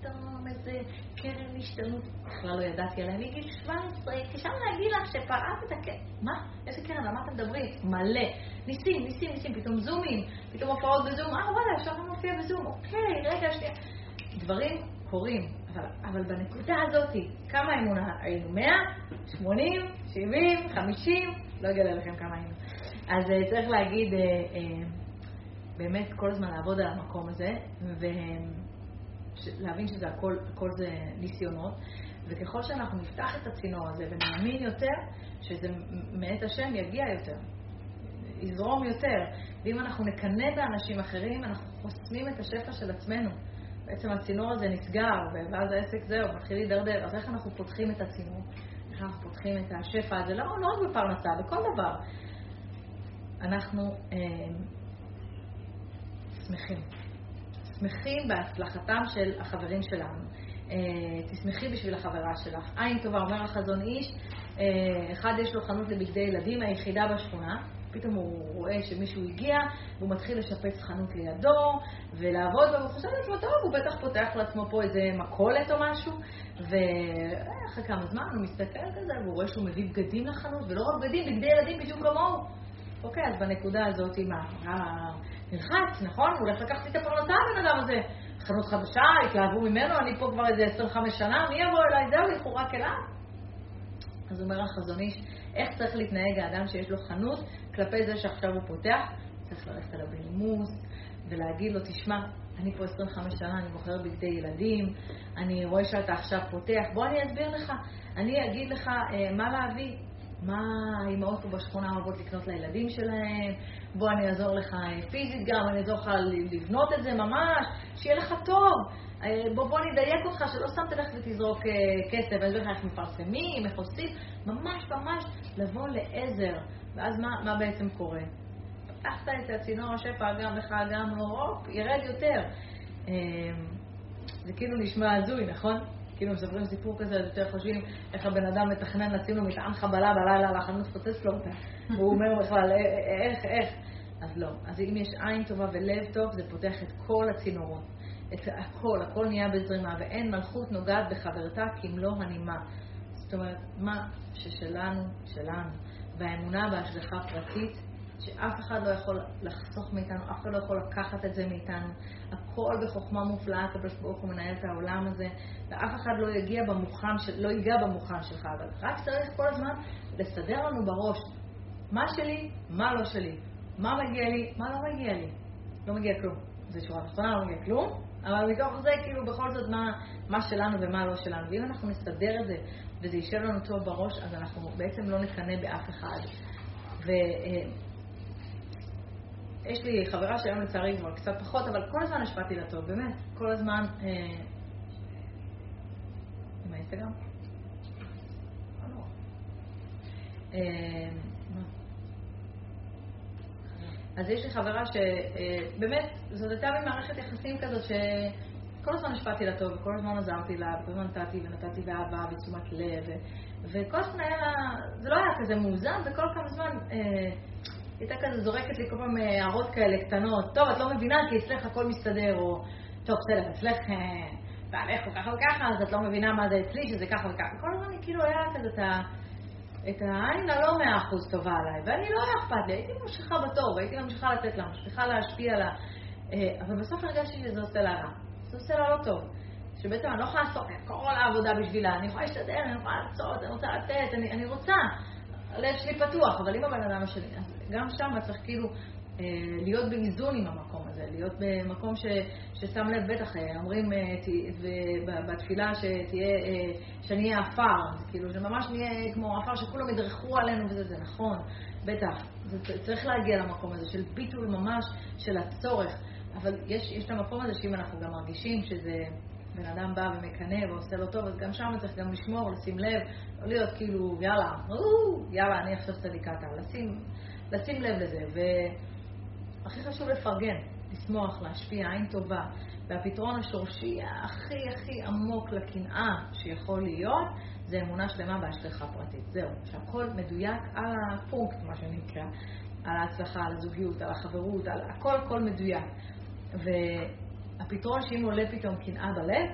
פתאום איזה קרן השתלמות, בכלל לא ידעתי עליה, מגיל 17, התקשר להגיד לך שפרעת את הקרן, מה? איזה קרן? על מה אתה מדברי? מלא. ניסים, ניסים, ניסים, פתאום זומים, פתאום הופעות בזום, אה, וואלה, אפשר גם להופיע בזום, אוקיי, רגע, שנייה. דברים קורים, אבל, אבל בנקודה הזאת, כמה אמונה? היינו 100, 80, 70, 50, לא אגלה לכם כמה היינו. אז uh, צריך להגיד, uh, uh, באמת כל הזמן לעבוד על המקום הזה, ולהבין שזה הכל, הכל זה ניסיונות, וככל שאנחנו נפתח את הצינור הזה ונאמין יותר, שזה מאת השם יגיע יותר, יזרום יותר. ואם אנחנו נקנא באנשים אחרים, אנחנו חוסמים את השפע של עצמנו. בעצם הצינור הזה נסגר, ואז העסק זהו, מתחיל להידרדר. אז איך אנחנו פותחים את הצינור? איך אנחנו פותחים את השפע הזה? לא, לא רק בפרנסה, בכל דבר. אנחנו אה, שמחים. שמחים בהצלחתם של החברים שלנו. אה, תשמחי בשביל החברה שלך. עין טובה, אומר החזון איש, אה, אחד יש לו חנות לבגדי ילדים, היחידה בשכונה. פתאום הוא רואה שמישהו הגיע, והוא מתחיל לשפץ חנות לידו, ולעבוד, והוא חושב לעצמו, טוב, הוא בטח פותח לעצמו פה איזה מכולת או משהו, ואחרי כמה זמן הוא מסתכל כזה, והוא רואה שהוא מביא בגדים לחנות, ולא רק בגדים, בגדי ילדים בדיוק כמוהו. אוקיי, אז בנקודה הזאת, מה, מה, נלחץ, נכון? הוא הולך לקחת לי את הפרנסה, הבן אדם הזה. חנות חדשה, התלהבו ממנו, אני פה כבר איזה 25 שנה, מי יבוא אליי? זהו, ילכו רק אליו. אז אומר החזון איש, איך צריך להתנהג האדם שיש לו חנות כלפי זה שעכשיו הוא פותח? צריך ללכת עליו בנימוס ולהגיד לו, תשמע, אני פה 25 שנה, אני מוכר בגדי ילדים, אני רואה שאתה עכשיו פותח, בוא אני אסביר לך, אני אגיד לך אה, מה להביא, מה האימהות פה בשכונה אוהבות לקנות לילדים שלהם, בוא אני אעזור לך אה, פיזית גם, אני אעזור לך לבנות את זה ממש, שיהיה לך טוב. אה, בוא, בוא נדייק אותך, שלא סתם תלך ותזרוק אה, כסף, ואני אסביר לך איך מפרסמים, איך עושים, ממש ממש לבוא לעזר. ואז מה, מה בעצם קורה? פתחת את הצינור השפע, גם לך, גם הופ, ירד יותר. זה כאילו נשמע הזוי, נכון? כאילו מספרים סיפור כזה, אז יותר חושבים איך הבן אדם מתכנן לשים לו מטען חבלה בלילה על החנות, פוצץ לו אותה. והוא אומר בכלל, איך, איך? אז לא. אז אם יש עין טובה ולב טוב, זה פותח את כל הצינורות. את הכל, הכל נהיה בזרימה, ואין מלכות נוגעת בחברתה כמלוא הנימה. זאת אומרת, מה ששלנו, שלנו. והאמונה בהשגחה פרטית שאף אחד לא יכול לחסוך מאיתנו, אף אחד לא יכול לקחת את זה מאיתנו. הכל בחוכמה מופלאה, הקדוש ברוך הוא מנהל את העולם הזה, ואף אחד לא יגיע במוכן, של, לא ייגע במוכן שלך, אבל רק צריך כל הזמן לסדר לנו בראש מה שלי, מה לא שלי, מה מגיע לי, מה לא מגיע לי. לא מגיע כלום. זו שורה תחתונה, לא מגיע כלום, אבל מתוך זה, כאילו, בכל זאת, מה, מה שלנו ומה לא שלנו. ואם אנחנו נסדר את זה, וזה יישב לנו טוב בראש, אז אנחנו בעצם לא נקנא באף אחד. ו... יש לי חברה שהיום לצערי כבר קצת פחות, אבל כל הזמן השפעתי לה טוב, באמת, כל הזמן... אה, עם האינסטגרם? לא אה, אז יש לי חברה שבאמת, זאת הייתה מין מערכת יחסים כזאת שכל הזמן השפעתי לה טוב, וכל הזמן עזרתי לה, וכל הזמן נתתי ונתתי באהבה ותשומת לב, וכל הזמן היה זה לא היה כזה מאוזן, וכל כמה זמן... אה, הייתה כזה זורקת לי כל פעם אה, הערות כאלה קטנות, טוב, את לא מבינה כי אצלך הכל מסתדר, או טוב, בסדר, אצלך בעלך הוא ככה וככה, אז את לא מבינה מה זה אצלי, שזה ככה וככה. כל הזמן כאילו היה כזה את ה... את העין הלא מאה אחוז טובה עליי, ואני לא היה אכפת לי, הייתי ממשיכה בתור, הייתי ממשיכה לתת לה, ממשיכה להשפיע לה, אה, אבל בסוף הרגשתי שזה עושה לה רע, זה עושה לה לא טוב. שבעצם אני לא יכולה לעשות את כל העבודה בשבילה, אני יכולה להשתדל, אני יכולה לעשות, אני רוצה לתת, אני, אני רוצה, הלב שלי פתוח, אבל אם הבן אדם השני, אז גם שם צריך כאילו אה, להיות באיזון עם המקום הזה, להיות במקום ש, ששם לב, בטח, אה, אומרים אה, בתפילה שתהיה, שאני אהיה עפר, כאילו שממש נהיה כמו עפר שכולם ידרכו עלינו וזה, זה נכון, בטח, זה צריך להגיע למקום הזה של ביטול ממש של הצורך, אבל יש, יש את המקום הזה שאם אנחנו גם מרגישים שזה... בן אדם בא ומקנא ועושה לו טוב, אז גם שם צריך גם לשמור, לשים לב, לא להיות כאילו, יאללה, יאללה, אני עכשיו צדיקתה, לשים, לשים לב לזה. והכי חשוב לפרגן, לשמוח, להשפיע, עין טובה. והפתרון השורשי הכי הכי עמוק לקנאה שיכול להיות, זה אמונה שלמה בהשגחה פרטית. זהו, שהכל מדויק על הפונקט, מה שנקרא, על ההצלחה, על הזוגיות, על החברות, על הכל הכל מדויק. והפתרון שאם עולה פתאום קנאה בלב,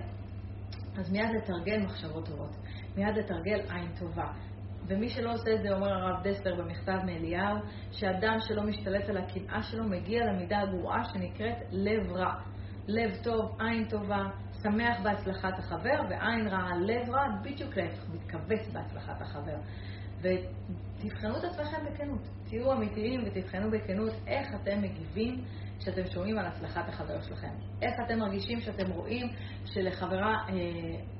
אז מיד לתרגל מחשבות טובות, מיד לתרגל עין טובה. ומי שלא עושה את זה, אומר הרב דסלר במכתב מאליהו, שאדם שלא משתלט על הקנאה שלו מגיע למידה הגרועה שנקראת לב רע. לב טוב, עין טובה, שמח בהצלחת החבר, ועין רעה, לב רע, בדיוק להפך, מתכווץ בהצלחת החבר. ותבחנו את עצמכם בכנות, תהיו אמיתיים ותבחנו בכנות איך אתם מגיבים כשאתם שומעים על הצלחת החבר שלכם. איך אתם מרגישים שאתם רואים שלחברה אה,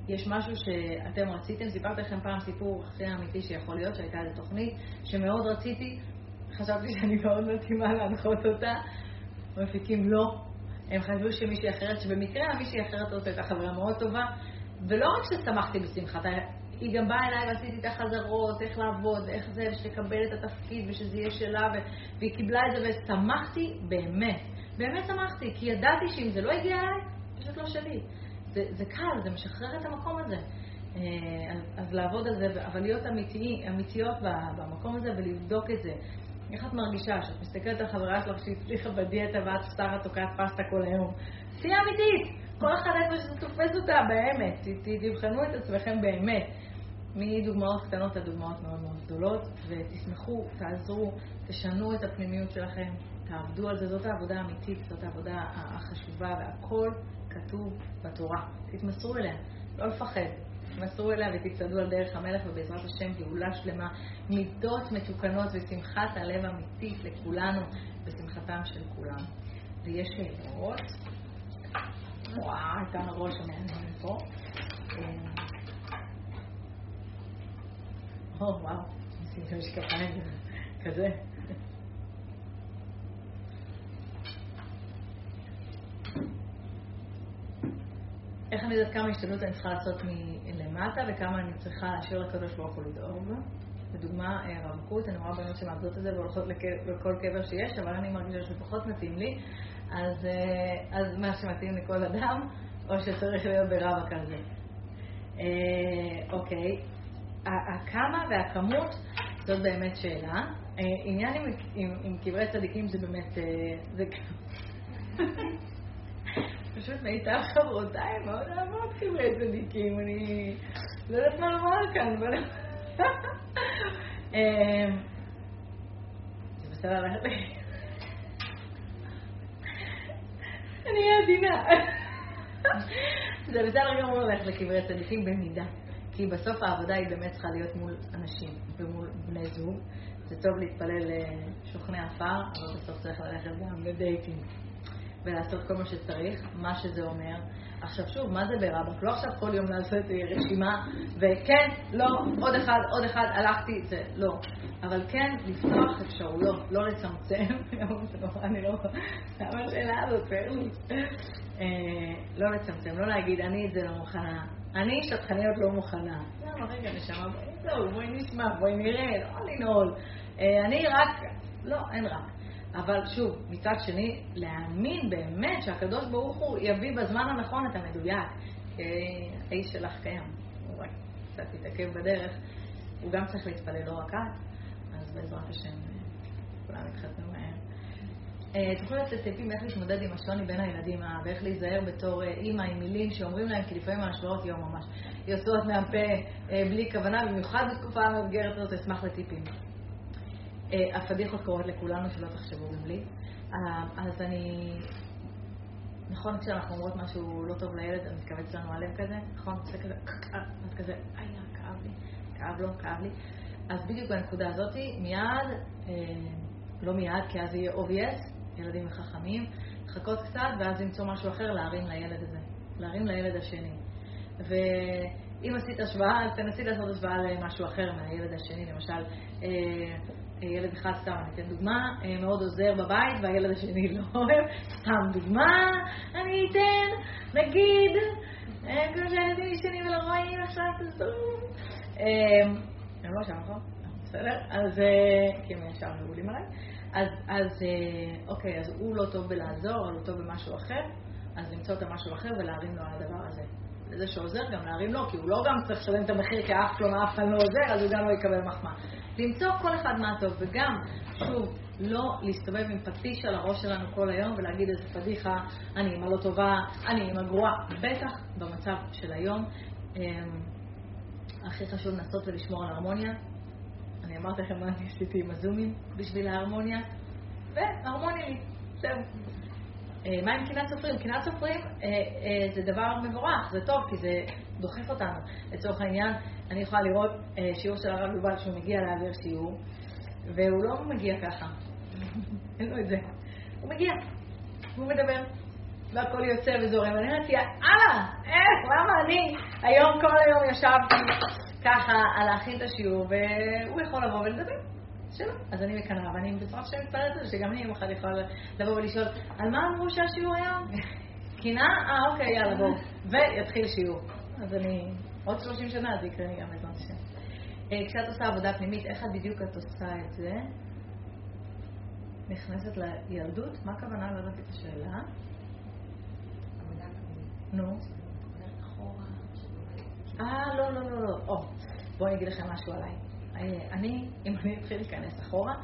יש משהו שאתם רציתם. סיפרתי לכם פעם סיפור הכי אמיתי שיכול להיות, שהייתה איזו תוכנית שמאוד רציתי, חשבתי שאני מאוד מתאימה להנחות אותה, מפיקים לא. הם חשבו שמישהי אחרת, שבמקרה מישהי אחרת זאת הייתה חברה מאוד טובה, ולא רק ששמחתי בשמחתה, היא גם באה אליי ועשיתי את החזרות, איך לעבוד, איך זה, ושתקבל את התפקיד ושזה יהיה שלה, ו... והיא קיבלה את זה ושמחתי באמת. באמת שמחתי, כי ידעתי שאם זה לא הגיע אליי, פשוט לא שלי. זה, זה קל, זה משחרר את המקום הזה. אה, אז לעבוד על זה, אבל להיות אמיתי, אמיתיות במקום הזה ולבדוק את זה. איך את מרגישה שאת מסתכלת על חברה שלך שהצליחה בדיאטה ואת סתם תוקעת פסטה כל היום? תהיי אמיתית! כל אחד איפה שזה תופס אותה באמת. תבחנו את עצמכם באמת. מדוגמאות קטנות לדוגמאות מאוד מאוד גדולות, ותשמחו, תעזרו, תשנו את הפנימיות שלכם, תעבדו על זה. זאת העבודה האמיתית, זאת העבודה החשובה, והכל כתוב בתורה. תתמסרו אליה, לא לפחד. תתמסרו אליה ותצעדו על דרך המלך, ובעזרת השם גאולה שלמה, מידות מתוקנות ושמחת הלב אמיתית לכולנו, ושמחתם של כולם. ויש שאלות. וואו, הייתה מראש המעניין פה. או, וואו, נשים את כזה. איך אני יודעת כמה השתדלות אני צריכה לעשות מלמטה וכמה אני צריכה להשאיר לקדוש ברוך הוא לדאוג? לדוגמה, רווקות, אני רואה בנות שמאבדות את זה והולכות לכל קבר שיש, אבל אני מרגישה שפחות מתאים לי, אז, אז מה שמתאים לכל אדם, או שצריך להיות ברווק על זה. אוקיי, הכמה והכמות זאת באמת שאלה. עניין עם, עם, עם קברי צדיקים זה באמת, זה פשוט מיטב חברותיי מאוד אוהבות קברי צדיקים, אני לא יודעת מה לומר כאן, אבל... זה בסדר ללכת. אני עדינה. זה בסדר גמור ללכת לקברי צדיקים במידה. כי בסוף העבודה היא באמת צריכה להיות מול אנשים ומול בני זוג. זה טוב להתפלל לשוכני עפר, אבל בסוף צריך ללכת גם לדייטים ולעשות כל מה שצריך, מה שזה אומר. עכשיו שוב, מה זה ברבק? לא עכשיו כל יום לעשות רשימה, וכן, לא, עוד אחד, עוד אחד, הלכתי, זה לא. אבל כן, לפתוח אפשרויות, לא לצמצם. אני לא... למה השאלה הזאת, פרלי? לא לצמצם, לא להגיד, אני את זה לא מוכנה. אני שטחניות לא מוכנה. למה, רגע, נשמה, בואי נשמע, בואי נראה, לא לנעול. אני רק, לא, אין רק. אבל שוב, מצד שני, להאמין באמת שהקדוש ברוך הוא יביא בזמן הנכון את המדויק. כי האיש שלך קיים, הוא רק קצת יתעכב בדרך. הוא גם צריך להתפלל, לא רק את, אז בעזרת השם כולם יתחתנו מהר. תוכלו לתת טיפים איך להתמודד עם השוני בין הילדים ואיך להיזהר בתור אימא עם מילים שאומרים להם, כי לפעמים ההשוואות יהיו ממש יוצאות מהפה בלי כוונה, במיוחד בתקופה המאתגרת הזאת, אשמח לטיפים. הפדיחות קורות לכולנו, שלא תחשבו גם לי. אז אני... נכון, כשאנחנו אומרות משהו לא טוב לילד, אז מתכווץ לנו הלב כזה, נכון? זה כזה, אז כזה, איי, כאב לי, כאב לו, כאב לי. אז בדיוק בנקודה הזאת, מיד, לא מיד, כי אז יהיה obvious, ילדים חכמים, לחכות קצת, ואז למצוא משהו אחר להרים לילד הזה, להרים לילד השני. ואם עשית השוואה, אז תנסי לעשות השוואה למשהו אחר מהילד השני, למשל, ילד אחד, סתם, אני אתן דוגמה, מאוד עוזר בבית והילד השני לא אוהב, סתם דוגמה, אני אתן, נגיד, כמו שהילדים ישנים ולא רואים עכשיו את הזום. הם לא שם, נכון? בסדר? אז, כי הם ישר מעולים עליי. אז, אז אוקיי, אז הוא לא טוב בלעזור, אבל הוא טוב במשהו אחר, אז למצוא את המשהו אחר ולהרים לו על הדבר הזה. לזה שעוזר גם להרים לו, כי הוא לא גם צריך לשלם את המחיר כי אף כלום אף אחד לא עוזר, אז הוא גם לא יקבל מחמאה. למצוא כל אחד מה טוב, וגם, שוב, לא להסתובב עם פטיש על הראש שלנו כל היום ולהגיד איזה פדיחה, אני אימא לא טובה, אני אימא גרועה, בטח במצב של היום. הכי חשוב לנסות ולשמור על הרמוניה. אני אמרתי לכם מה אני עשיתי עם הזומים בשביל ההרמוניה, והרמוניה לי, זהו. מה עם קנאת סופרים? קנאת סופרים זה דבר מבורך, זה טוב, כי זה דוחף אותנו. לצורך העניין, אני יכולה לראות שיעור של הרב יובל שהוא מגיע להעביר שיעור, והוא לא מגיע ככה, אין לו את זה. הוא מגיע, הוא מדבר, והכל יוצא וזורם. אני אומרת, יאללה, איך, למה אני היום כל היום ישבתי ככה על להכין את השיעור, והוא יכול לבוא ולדבר. שלא. אז אני מקנאה, ואני בצורה שאני מתפללת על זה, שגם אני יום אחד יכולה לבוא ולשאול, על מה אמרו שהשיעור היום? קנאה? אה, אוקיי, יאללה, בואו. ויתחיל שיעור. אז אני, עוד 30 שנה זה יקרה לי גם בעזרת השם. כשאת עושה עבודה פנימית, איך את בדיוק את עושה את זה? נכנסת לילדות? מה הכוונה? לא יודעת את השאלה. עבודה פנימית. נו. אה, לא, לא, לא, לא. או, בואו אני אגיד לכם משהו עליי. אני, אם אני אתחיל להיכנס אחורה,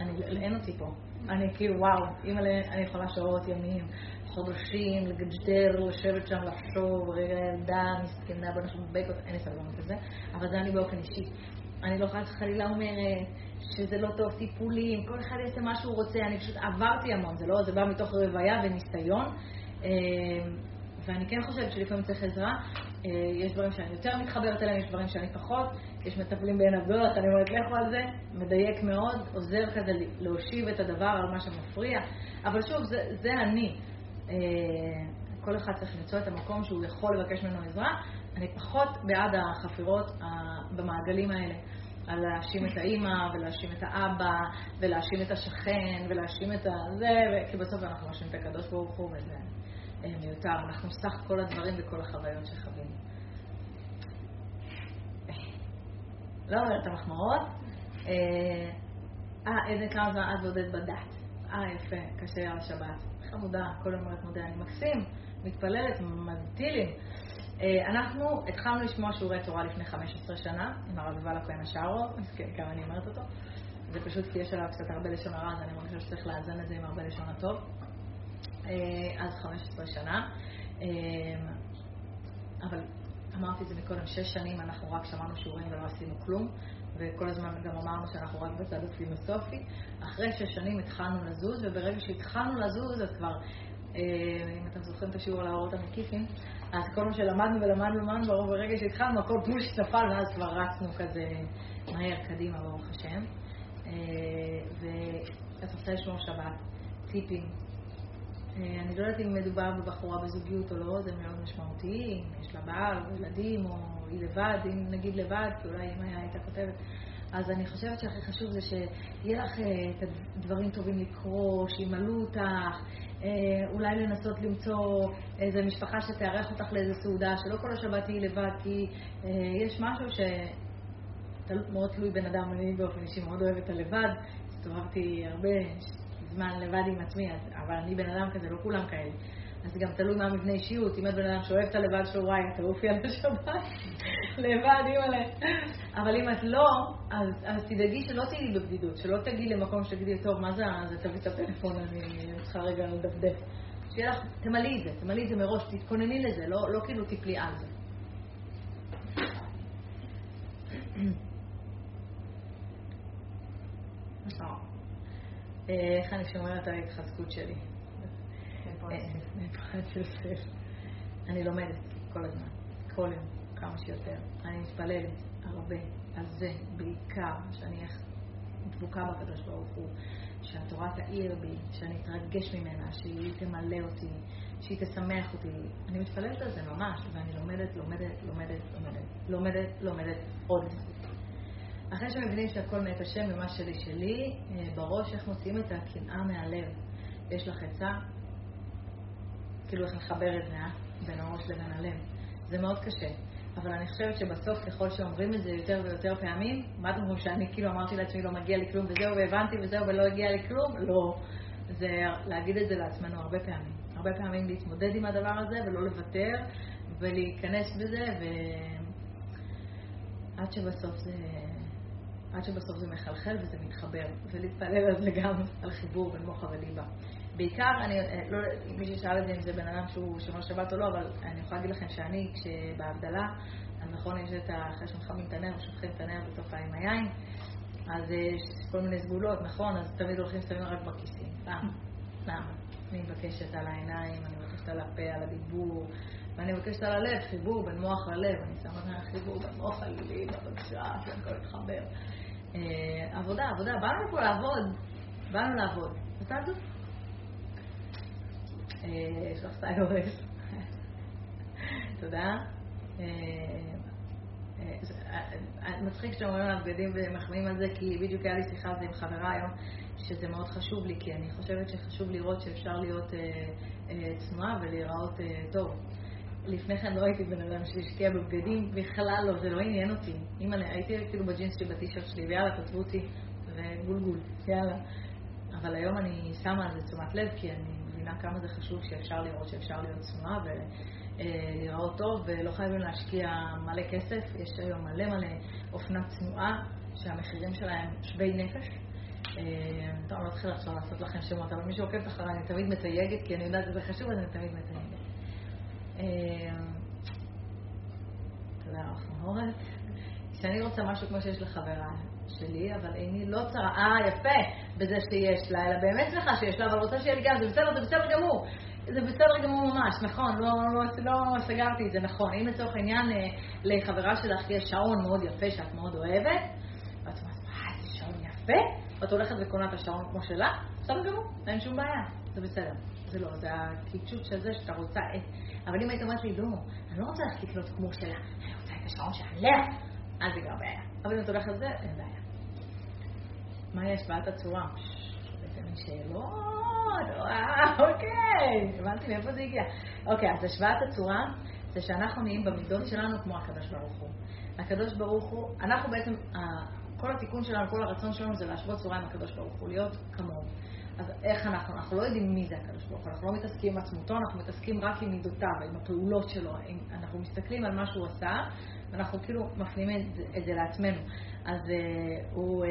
אני, אין אותי פה. אני כאילו, וואו, אימא, אני יכולה שעות, ימים, חודשים, לגדר, לשבת שם, לחשוב, רגע ילדה, מסכנה, בוא נחשוב בבקות, אין לי סבלנות לזה, אבל זה אני באופן אישי. אני לא חס חלילה אומרת שזה לא טוב טיפולים, כל אחד יעשה מה שהוא רוצה, אני פשוט עברתי המון, זה לא, זה בא מתוך רוויה וניסיון, ואני כן חושבת שלפעמים צריך עזרה. יש דברים שאני יותר מתחברת אליהם, יש דברים שאני פחות, יש מטפלים בעין הבדולת, אני אומרת לכו על זה, מדייק מאוד, עוזר כזה להושיב את הדבר על מה שמפריע, אבל שוב, זה, זה אני. כל אחד צריך למצוא את המקום שהוא יכול לבקש ממנו עזרה. אני פחות בעד החפירות במעגלים האלה. על להאשים את האימא, ולהאשים את האבא, ולהאשים את השכן, ולהאשים את הזה, כי בסוף אנחנו מאשימים את הקדוש ברוך הוא, וזה מיותר. אנחנו סך כל הדברים וכל החוויות שחווינו. לא אומרת את המחמאות. אה, איזה כמה זמן את ועודד בדת. אה, יפה, קשה על השבת. חמודה, כל יום אומרת מודה, אני מקסים, מתפללת, מבטילים. אנחנו התחלנו לשמוע שיעורי תורה לפני 15 שנה, עם הרב יובל הכהן השארו, כן, כמה אני אומרת אותו. זה פשוט כי יש עליו קצת הרבה לשון הרע, אז אני מרגישה שצריך לאזן את זה עם הרבה לשון הטוב. אז 15 שנה. אבל אמרתי את זה מקודם, שש שנים אנחנו רק שמענו שיעורים ולא עשינו כלום, וכל הזמן גם אמרנו שאנחנו רק בצד הפילוסופי. אחרי שש שנים התחלנו לזוז, וברגע שהתחלנו לזוז, אז כבר, אה, אם אתם זוכרים את השיעור על האורות המקיפים, אז כל מה שלמדנו ולמדנו ולמדנו, ברגע שהתחלנו, הכל פוש נפל, ואז כבר רצנו כזה מהר קדימה, ברוך השם. אה, ואת רוצה לשמור שבת, טיפים. אה, אני לא יודעת אם מדובר בבחורה בזוגיות או לא, זה מאוד משמעותי, אם יש לה בעל או ילדים או היא לבד, אם נגיד לבד, כי אולי אם הייתה כותבת. אז אני חושבת שהכי חשוב זה שיהיה לך את הדברים טובים לקרוא, שימלאו אותך, אה, אולי לנסות למצוא איזה משפחה שתארח אותך לאיזה סעודה, שלא כל השבת תהיי לבד, כי אה, יש משהו שמאוד תלוי בן אדם, אני באופן אישי מאוד אוהבת הלבד, הסתובבתי הרבה זמן לבד עם עצמי, אבל אני בן אדם כזה, לא כולם כאלה. אז גם תלוי מה מבנה אישיות, אם את בן אדם שאוהב את הלבד שלו, וואי, אתה תעופי על השבת, לבד, אימא'לה. אבל אם את לא, אז, אז תדאגי שלא תהיי בבדידות, שלא תגיעי למקום שתגידי, טוב, מה זה, זה תביא את הטלפון, אני צריכה רגע לדפדף. שיהיה לך, תמלאי את זה, תמלאי את זה מראש, תתכונני לזה, לא, לא כאילו תפלי על זה. איך אני שומרת על ההתחזקות שלי? אני לומדת כל הזמן, כל יום, כמה שיותר. אני מתפללת הרבה על זה, בעיקר, שאני דבוקה בקדוש ברוך הוא, שהתורה תאיר בי, שאני אתרגש ממנה, שהיא תמלא אותי, שהיא תשמח אותי. אני מתפללת על זה ממש, ואני לומדת, לומדת, לומדת, לומדת, לומדת, לומדת עוד. אחרי שמבינים שהכל מאת השם ומה שלי שלי, אה, בראש איך מוציאים את הקנאה מהלב. יש לך עצה? כאילו איך לחבר את זה, אה? בין הראש לבין הלב. זה מאוד קשה. אבל אני חושבת שבסוף, ככל שאומרים את זה יותר ויותר פעמים, מה אתם אומרים שאני כאילו אמרתי לעצמי לא מגיע לי כלום וזהו והבנתי וזהו ולא הגיע לי כלום? לא. זה להגיד את זה לעצמנו הרבה פעמים. הרבה פעמים להתמודד עם הדבר הזה ולא לוותר ולהיכנס בזה ו... עד שבסוף זה... עד שבסוף זה מחלחל וזה מתחבר, ולהתפלל על זה גם על חיבור בין מוחה וליבה. בעיקר, אני אה, לא מישהו שאל את זה אם זה בן אדם שהוא שומר שבת או לא, אבל אני יכולה להגיד לכם שאני, כשבהבדלה, אז נכון, יש את ה... אחרי שמחמים את הנר, שופכים את הנר בתוך עם היין, אז יש כל מיני סגולות, נכון? אז תמיד הולכים שמים רק בכיסים. למה? למה? אני מבקשת על העיניים, אני מבקשת על הפה, על הדיבור, ואני מבקשת על הלב, חיבור בין מוח ללב. אני שמה חיבור בין מוח לליב, בבקשה, שהכל יתחבר. אה, עבודה, עבודה, באנו לפה לעבוד, באנו לעבוד. ותעזוב. אה, יש לך סטייל הורס. תודה. אה, מצחיק שאתם אומרים על הבגדים ומחמיאים על זה, כי בדיוק היה לי שיחה על זה עם חברה היום, שזה מאוד חשוב לי, כי אני חושבת שחשוב לראות שאפשר להיות צנועה ולהיראות טוב. לפני כן לא הייתי בן אדם שהשקיע בבגדים, בכלל לא, זה לא עניין אותי. אם אני הייתי כאילו בג'ינס שלי, בטישרט שלי, ויאללה, כתבו אותי, וגולגול, יאללה. אבל היום אני שמה על זה תשומת לב, כי אני מבינה כמה זה חשוב שאפשר לראות שאפשר להיות צנועה ולהיראות טוב, ולא חייבים להשקיע מלא כסף. יש היום מלא מלא אופנה צנועה, שהמחירים שלהם שווי נפש. אה, טוב, אני לא צריכה עכשיו לעשות לכם שמות, אבל מי שעוקב אחריי, אני תמיד מתייגת, כי אני יודעת שזה חשוב, אז אני תמיד מתייגת. אה, תודה לך, מאורת. כשאני רוצה משהו כמו שיש לחברה שלי, אבל איני לא צרה, אה, יפה, בזה שיש לה, אלא באמת שמחה שיש לה, אבל רוצה שיהיה לי גם, זה בסדר, זה בסדר גמור. זה בסדר גמור ממש, נכון, לא, לא, לא סגרתי את זה, נכון. אם לצורך העניין אה, לחברה שלך יש שעון מאוד יפה שאת מאוד אוהבת, ואת אומרת, מה, זה שעון יפה? ואת הולכת וקונה את השעון כמו שלה, בסדר גמור, אין שום בעיה, זה בסדר. זה לא, זה הקיצ'וט של זה שאתה רוצה את... אבל אם היית אומרת לי, לא, אני לא רוצה ללכת לקנות כמו שלה, אני רוצה את השעון שעליה, אז זה כבר בעיה. אבל אם את הולכת לזה, אין בעיה. מה יש בעיית הצורה? בעצם שאלות, אוקיי, הבנתי מאיפה זה הגיע. אוקיי, אז השוואת הצורה זה שאנחנו נהיים במידות שלנו כמו הקדוש ברוך הוא. הקדוש ברוך הוא, אנחנו בעצם, כל התיקון שלנו, כל הרצון שלנו זה להשוות צורה עם הקדוש ברוך הוא, להיות כמוהו. אז איך אנחנו? אנחנו לא יודעים מי זה הקדוש ברוך הוא, אנחנו לא מתעסקים עם עצמותו, אנחנו מתעסקים רק עם מידותיו, עם הפעולות שלו. עם, אנחנו מסתכלים על מה שהוא עשה, ואנחנו כאילו מפנימים את, את זה לעצמנו. אז uh, הוא uh,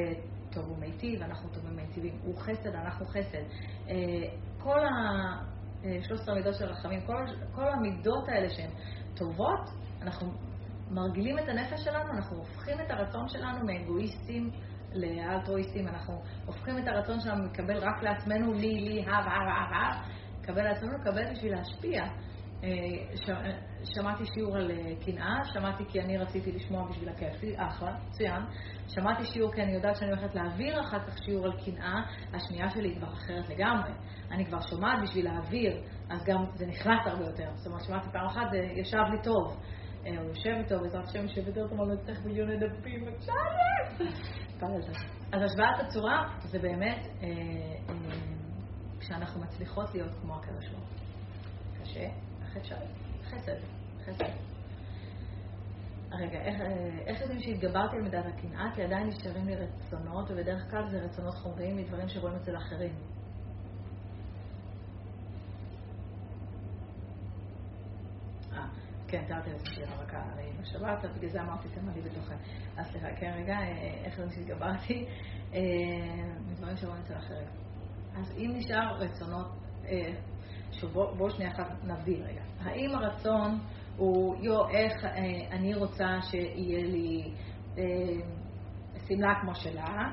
טוב ומיטיב, אנחנו טובים ומיטיבים. הוא חסד, אנחנו חסד. Uh, כל ה... 13 מידות של רחמים, כל, כל המידות האלה שהן טובות, אנחנו מרגילים את הנפש שלנו, אנחנו הופכים את הרצון שלנו מאגואיסטים לאלטרואיסטים, אנחנו הופכים את הרצון שלנו לקבל רק לעצמנו, לי, לי, הב, הב, הב, הב, לקבל לעצמנו, לקבל בשביל להשפיע. אה, ש... שמעתי שיעור על אה, קנאה, שמעתי כי אני רציתי לשמוע בשביל הכיף, אחלה, מצוין. שמעתי שיעור כי אני יודעת שאני הולכת להעביר אחר כך שיעור על קנאה, השנייה שלי כבר אחרת לגמרי. אני כבר שומעת בשביל להעביר, אז גם זה נכנס הרבה יותר. זאת אומרת, שמעתי פעם אחת, זה ישב לי טוב. הוא יושב איתו, בעזרת השם יושב יותר טוב, אבל צריך מיליוני דפים, אז השוואת הצורה זה באמת אה, אה, כשאנחנו מצליחות להיות כמו הקדוש ברוך הוא. קשה, איך אפשר? חסד, חסד. רגע, איך יודעים שהתגברתי על מידת הקנאה? כי עדיין נשארים לי רצונות, ובדרך כלל זה רצונות חומריים מדברים שרואים אצל אחרים. אה, כן, תיארתי לעצמי שיהיה רווקה בשבת, אז בגלל זה אמרתי, תמה לי בתוכן. אז סליחה, כן, רגע, איך יודעים שהתגברתי? מדברים שרואים אצל אחרים. אז אם נשאר רצונות, אה, בואו בוא שנייה אחת נבדיל רגע. האם הרצון הוא, יו, איך אה, אני רוצה שיהיה לי אה, שמלה כמו שלה,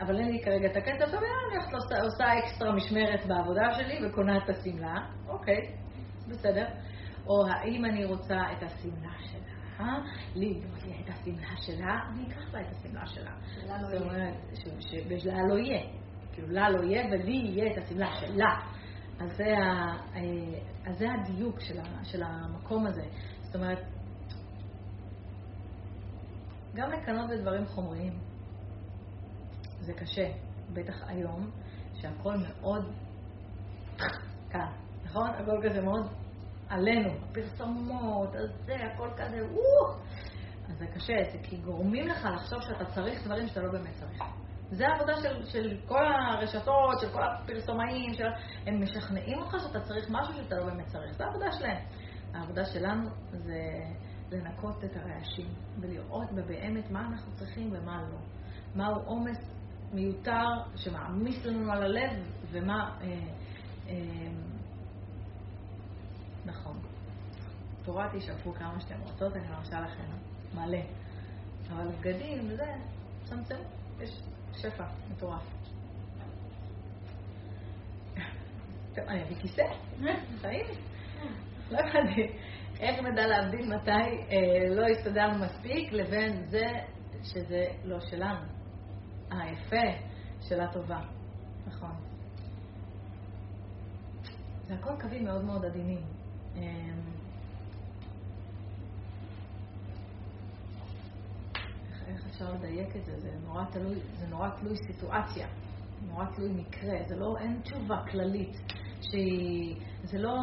אבל אין לי כרגע את הכסף, טוב, אני עושה, עושה אקסטרה משמרת בעבודה שלי וקונה את השמלה, אוקיי, בסדר. או האם אני רוצה את השמלה שלה, לי לא יהיה את השמלה שלה, אני אקח לה את השמלה שלה. שלה לא יהיה. ושלה לא יהיה. כאילו לה לא יהיה ולי יהיה את השמלה שלה. אז זה, ה, אה, אז זה הדיוק של, ה, של המקום הזה. זאת אומרת, גם לקנות בדברים חומריים זה קשה, בטח היום, שהכל מאוד כאן, נכון? הכל כזה מאוד עלינו, הפרסומות, זה, הכל כזה, וואו! אז זה קשה, זה כי גורמים לך לחשוב שאתה צריך דברים שאתה לא באמת צריך. זה העבודה של, של כל הרשתות, של כל הפרסומאים, של... הם משכנעים אותך שאתה צריך משהו שאתה לא באמת צריך. זו העבודה שלהם. העבודה שלנו זה לנקות את הרעשים ולראות באמת מה אנחנו צריכים ומה לא. מהו עומס מיותר שמעמיס לנו על הלב ומה... אה, אה, נכון. תורה תשאפו כמה שאתם רוצות, אני מרשה לכם מלא. אבל בגדים וזה, צמצם. יש שפע מטורף. טוב, אני אביא כיסא? חיים? לא הבנתי. איך נדע להבדיל מתי אה, לא הסתדרנו מספיק לבין זה שזה לא שלנו? אה, יפה, שאלה טובה. נכון. זה הכל קווים מאוד מאוד עדינים. אה, איך אפשר לדייק את זה? זה נורא תלוי, זה נורא תלוי סיטואציה, נורא תלוי מקרה, זה לא, אין תשובה כללית שהיא, זה לא,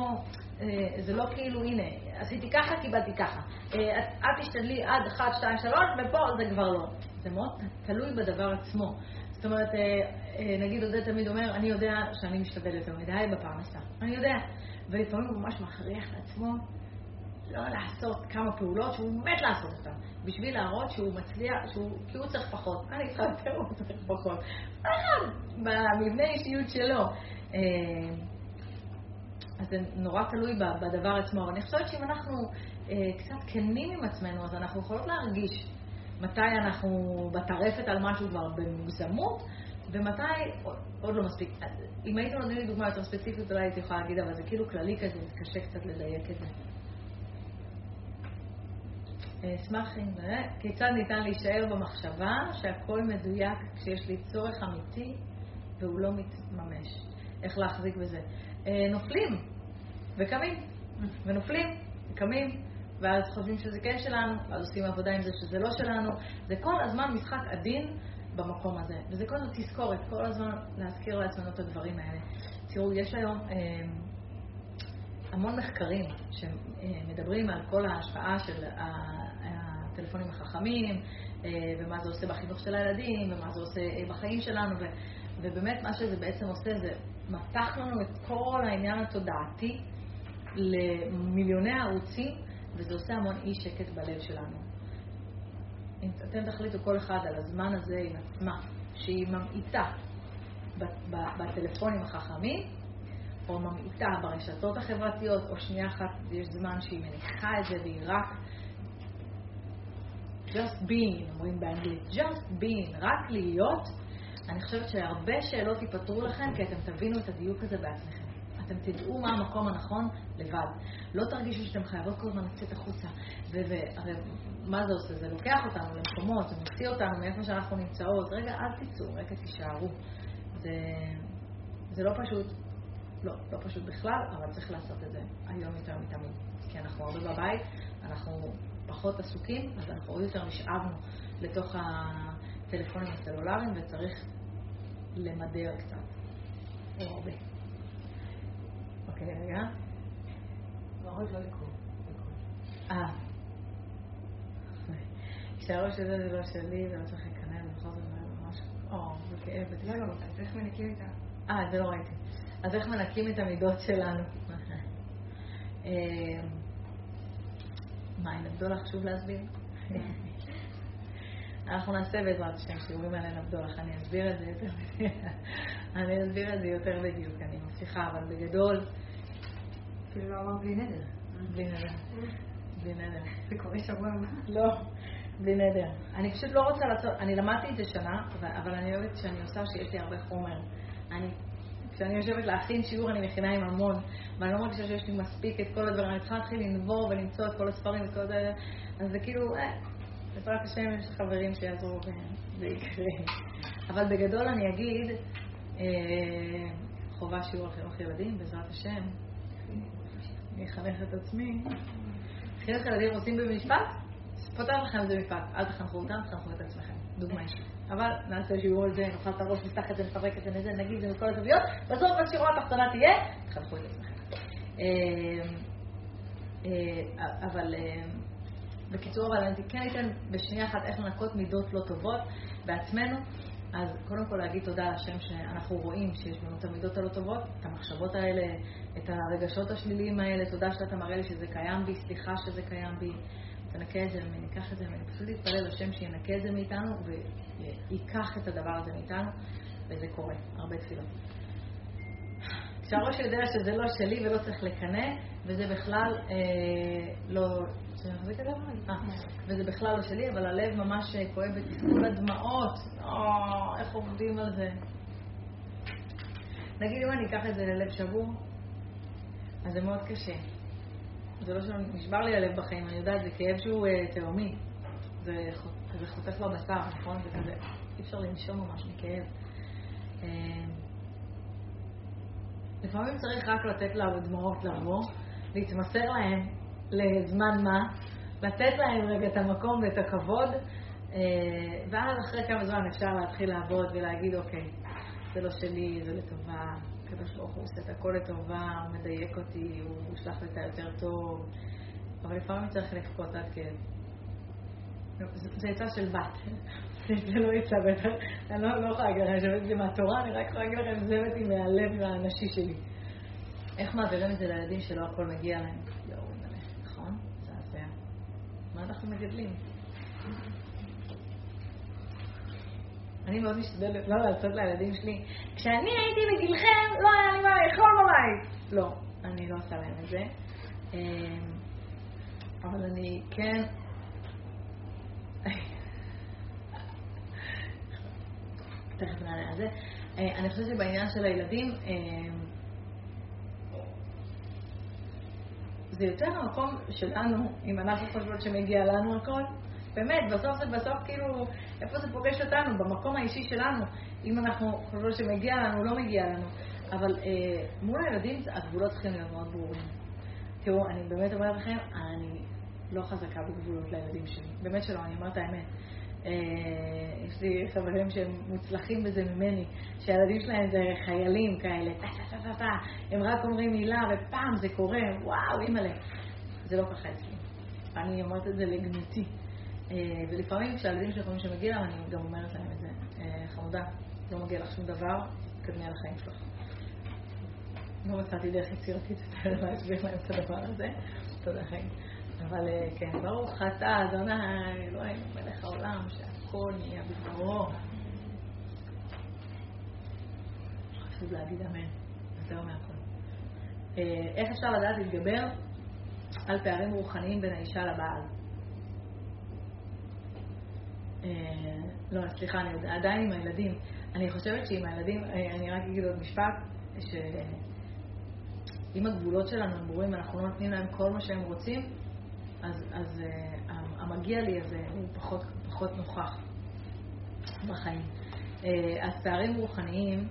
אה, זה לא כאילו, הנה, עשיתי ככה, קיבלתי ככה. אה, את תשתדלי עד 1, 2, 3, ופה זה כבר לא. זה מאוד תלוי בדבר עצמו. זאת אומרת, אה, נגיד עודד תמיד אומר, אני יודע שאני משתדל יותר מדי בפרנסה. אני יודע. ולפעמים הוא ממש מכריח לעצמו לא לעשות כמה פעולות שהוא מת לעשות אותן, בשביל להראות שהוא מצליח, שהוא, כי הוא צריך פחות. אני צריכה יותר, הוא צריך פחות. אחד, במבנה אישיות שלו. אה, אז זה נורא תלוי בדבר עצמו, אבל אני חושבת שאם אנחנו אה, קצת כנים עם עצמנו, אז אנחנו יכולות להרגיש מתי אנחנו בטרפת על משהו כבר במוגזמות, ומתי עוד לא מספיק. אם הייתם נותנים לי דוגמה יותר ספציפית, אולי הייתי יכולה להגיד, אבל זה כאילו כללי כזה, זה קשה קצת לדייק את זה. אשמח אם נראה כיצד ניתן להישאר במחשבה שהכל מדויק כשיש לי צורך אמיתי והוא לא מתממש. איך להחזיק בזה? אה, נופלים וקמים, ונופלים וקמים, ואז חושבים שזה כן שלנו, ואז עושים עבודה עם זה שזה לא שלנו. זה כל הזמן משחק עדין במקום הזה, וזה כל הזמן תזכורת, כל הזמן להזכיר לעצמנו את הדברים האלה. תראו, יש היום... אה, המון מחקרים שמדברים על כל ההשפעה של הטלפונים החכמים, אה, ומה זה עושה בחינוך של הילדים, ומה זה עושה אה, בחיים שלנו, ובאמת מה שזה בעצם עושה זה מתח לנו את כל העניין התודעתי למיליוני ערוצים, וזה עושה המון אי שקט בלב שלנו. אם אתם תחליטו כל אחד על הזמן הזה עם עצמה, שהיא ממעיטה בטלפונים החכמים, או ממעיטה ברשתות החברתיות, או שנייה אחת יש זמן שהיא מניחה את זה והיא רק just being, אומרים באנגלית, just being, רק להיות, אני חושבת שהרבה שאלות ייפתרו לכם, כי אתם תבינו את הדיוק הזה בעצמכם. אתם תדעו מה המקום הנכון לבד. לא תרגישו שאתם חייבות כל הזמן לצאת החוצה. והרי מה זה עושה? זה לוקח אותנו למקומות, זה מוציא אותנו מאיפה שאנחנו נמצאות. רגע, אל תצאו, רגע תישארו. זה, זה לא פשוט, לא, לא פשוט בכלל, אבל צריך לעשות את זה היום יותר מתמיד. כי אנחנו הרבה בבית, אנחנו פחות עסוקים, אז אנחנו עוד יותר נשאבנו לתוך הטלפונים הסלולריים, וצריך למדר קצת, או הרבה. אוקיי, רגע. בראש לא לקרוא. אה. כשהראש הזה זה לא שלי, זה לא צריך לקנא, ובכל זאת זה ממש... או, זה כאב. לא, לא, אז איך מנקים איתה? אה, זה לא ראיתי. אז איך מנקים את המידות שלנו? מה, אין הבדולח חשוב להסביר? אנחנו נעשה בעזרת השם שיעורים על עין הבדולח, אני אסביר את זה יותר אני אסביר את זה יותר בדיוק, אני מבטיחה, אבל בגדול... אפילו לא אמר בלי נדר. בלי נדר. בלי נדר. זה קורה שבוע הבא? לא, בלי נדר. אני פשוט לא רוצה לעשות, אני למדתי את זה שנה, אבל אני אוהבת שאני עושה שיש לי הרבה חומר. אני, כשאני יושבת להכין שיעור אני מכינה עם המון, ואני לא מרגישה שיש לי מספיק את כל הדברים, אני צריכה להתחיל לנבור ולמצוא את כל הספרים וכל זה, אז זה כאילו, אה, בעזרת השם יש חברים שיעזרו וזה יקרה. אבל בגדול אני אגיד, אה, חובה שיעור חינוך ילדים, בעזרת השם. אני אחנך את עצמי. חינוך ילדים עושים במשפט? פותח לכם את זה משפט. אל תחנכו אותם, תחנכו את עצמכם. דוגמה אישית. אבל נעשה שיעור על זה, נאכל את הראש, נפתח את זה, נפרק את זה, נזה, נגיד את זה מכל הזוויות. בסוף השורה התחתונה תהיה, תחנכו את עצמכם. אה, אה, אבל בקיצור, אבל אני כן אתן בשנייה אחת איך לנקות מידות לא טובות בעצמנו. אז קודם כל להגיד תודה לשם שאנחנו רואים שיש לנו את המידות הלא טובות, את המחשבות האלה, את הרגשות השליליים האלה, תודה שאתה מראה לי שזה קיים בי, סליחה שזה קיים בי. תנקה את זה ממני, אקח את זה ממני. פשוט להתפלל לשם שינקה את זה מאיתנו וייקח את הדבר הזה מאיתנו, וזה קורה, הרבה תפילות. כשהראש יודע שזה לא שלי ולא צריך לקנא, וזה בכלל אה, לא... מחזיק את זה? אה, וזה בכלל לא שלי, אבל הלב ממש כואב בתסכול הדמעות. או, איך עובדים על זה. נגיד אם אני אקח את זה ללב שבור, אז זה מאוד קשה. זה לא שנשבר לי הלב בחיים, אני יודעת, זה כאב שהוא uh, תהומי. זה, זה חותך בבשר, נכון? זה כזה, אי אפשר לנשום ממש מכאב. Uh, לפעמים צריך רק לתת לדמעות לבוא, להתמסר להם לזמן מה, לתת להם רגע את המקום ואת הכבוד, אה, ואז אחרי כמה זמן אפשר להתחיל לעבוד ולהגיד, אוקיי, זה לא שלי, זה לטובה, הקדוש ברוך הוא עושה את הכל לטובה, הוא מדייק אותי, הוא ישלח לי את היותר טוב, אבל לפעמים צריך לבכות עד כאב. זה עצה של בת, זה לא עצה בטח, אני לא, לא יכולה להגיד לכם שבאמת זה מהתורה, אני רק יכולה להגיד לכם, זה הבאתי מהלב הנשי שלי. איך מעבירים את זה לילדים שלא הכל מגיע להם? מה אנחנו מגדלים? אני מאוד משתדלת לא לעשות לילדים שלי, כשאני הייתי בגילכם, לא היה לי מה לאכול בבית. לא, אני לא עושה להם את זה. אמ, אבל אני כן... תכף נענה על זה. אה, אני חושבת שבעניין של הילדים, אמ, זה יותר המקום שלנו, אם אנחנו חושבות שמגיע לנו הכל. באמת, בסוף זה בסוף כאילו, איפה זה פוגש אותנו? במקום האישי שלנו. אם אנחנו חושבות שמגיע לנו, לא מגיע לנו. אבל אה, מול הילדים הגבולות צריכים להיות מאוד ברורים. תראו, אני באמת אומרת לכם, אני לא חזקה בגבולות לילדים שלי. באמת שלא, אני אומרת האמת. אה, יש לי חברים שהם מוצלחים בזה ממני, שהילדים שלהם זה חיילים כאלה, טה טה טה טה טה, הם רק אומרים מילה ופעם זה קורה, וואו, אימא'לה. זה לא ככה אצלי. אני אומרת את זה לגנותי. אה, ולפעמים כשהילדים שלי חושבים שמגיע להם, אני גם אומרת להם את זה. אה, חמודה, לא מגיע לך שום דבר, תקדמי על החיים שלך. לא מצאתי דרך יצירתית יותר להסביר להם את הדבר הזה. תודה חיים. אבל אה, כן, ברוך אתה, אדוני, אלוהינו מלך העולם, שהכל נהיה בדברו. חשוב להגיד אמן, יותר מהכל. איך אפשר לדעת להתגבר על פערים רוחניים בין האישה לבעל? לא, סליחה, אני עדיין עם הילדים. אני חושבת שעם הילדים, אני רק אגיד עוד משפט, שאם הגבולות שלנו הם ברורים ואנחנו לא נותנים להם כל מה שהם רוצים, אז, אז המגיע לי הזה הוא פחות, פחות נוכח בחיים. אז פערים רוחניים,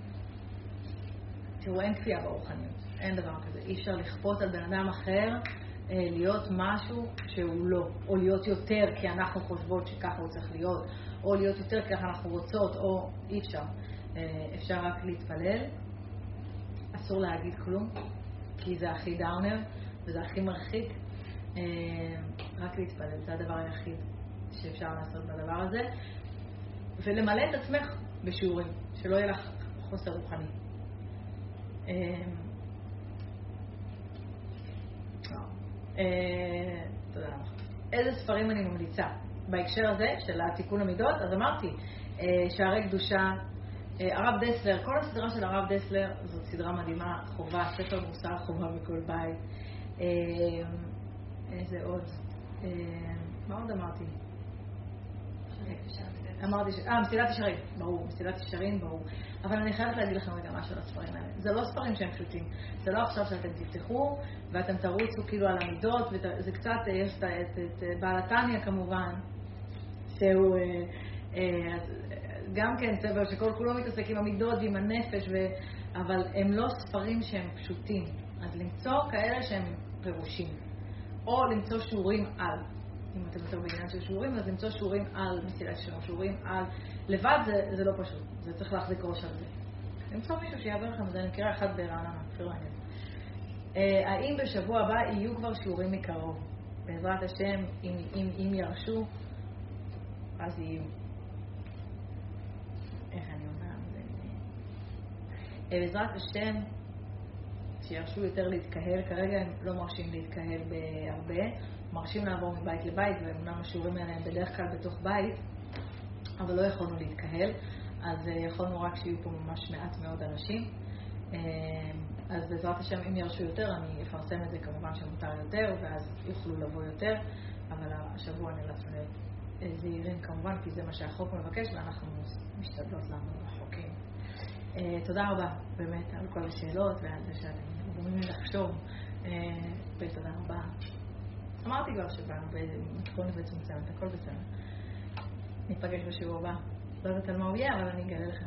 תראו, אין כפייה ברוחניות, אין דבר כזה. אי אפשר לכפות על בן אדם אחר להיות משהו שהוא לא, או להיות יותר כי אנחנו חושבות שככה הוא צריך להיות, או להיות יותר כי ככה אנחנו רוצות, או אי אפשר. אפשר רק להתפלל, אסור להגיד כלום, כי זה הכי דאונר וזה הכי מרחיק. רק להתפלל, זה הדבר היחיד שאפשר לעשות בדבר הזה. ולמלא את עצמך בשיעורים, שלא יהיה לך חוסר רוחני. תודה רבה. איזה ספרים אני ממליצה? בהקשר הזה של התיקון המידות, אז אמרתי, שערי קדושה, הרב דסלר, כל הסדרה של הרב דסלר זאת סדרה מדהימה, חובה, ספר מוסר חובה בכל בית. איזה עוד? מה עוד אמרתי? אמרתי, ש... אה, מסילת ישרים, ברור, מסילת ישרים, ברור. אבל אני חייבת להגיד לכם רגע משהו על הספרים האלה. זה לא ספרים שהם פשוטים. זה לא עכשיו שאתם תפתחו ואתם תרוצו כאילו על המידות, וזה קצת, יש את, את, את בעל התניא כמובן, שהוא אה, אה, גם כן ספר שכל כולו מתעסק עם המידות ועם הנפש, ו... אבל הם לא ספרים שהם פשוטים. אז למצוא כאלה שהם פירושים. או למצוא שיעורים על. אם אתם יותר בעניין של שיעורים, אז למצוא שיעורים על מסילת ישרים, שיעורים על... לבד זה, זה לא פשוט, זה צריך להחזיק ראש על זה. למצוא מישהו שיעבר לכם, זה מקרה אחד ברעננה, אפילו מעניין. אה, האם בשבוע הבא יהיו כבר שיעורים מקרוב? בעזרת השם, אם, אם, אם ירשו, אז יהיו. איך אני אומרת? אה, בעזרת השם, שירשו יותר להתקהל, כרגע הם לא מרשים להתקהל בהרבה, מרשים לעבור מבית לבית, ואומנם השיעורים האלה הם בדרך כלל בתוך בית, אבל לא יכולנו להתקהל, אז יכולנו רק שיהיו פה ממש מעט מאוד אנשים. אז בעזרת השם, אם ירשו יותר, אני אפרסם את זה כמובן שמותר יותר, ואז יוכלו לבוא יותר, אבל השבוע נאלצנו להיות זהירים כמובן, כי זה מה שהחוק מבקש, ואנחנו משתדלות לעמוד בחוקים. תודה רבה, באמת, על כל השאלות ועל זה שאתם לי לחשוב, ותודה רבה. אמרתי כבר שבאנו במתכונת מצומצמת, הכל בסדר. ניפגש בשיעור הבא. לא יודעת על מה הוא יהיה, אבל אני אגלה לכם.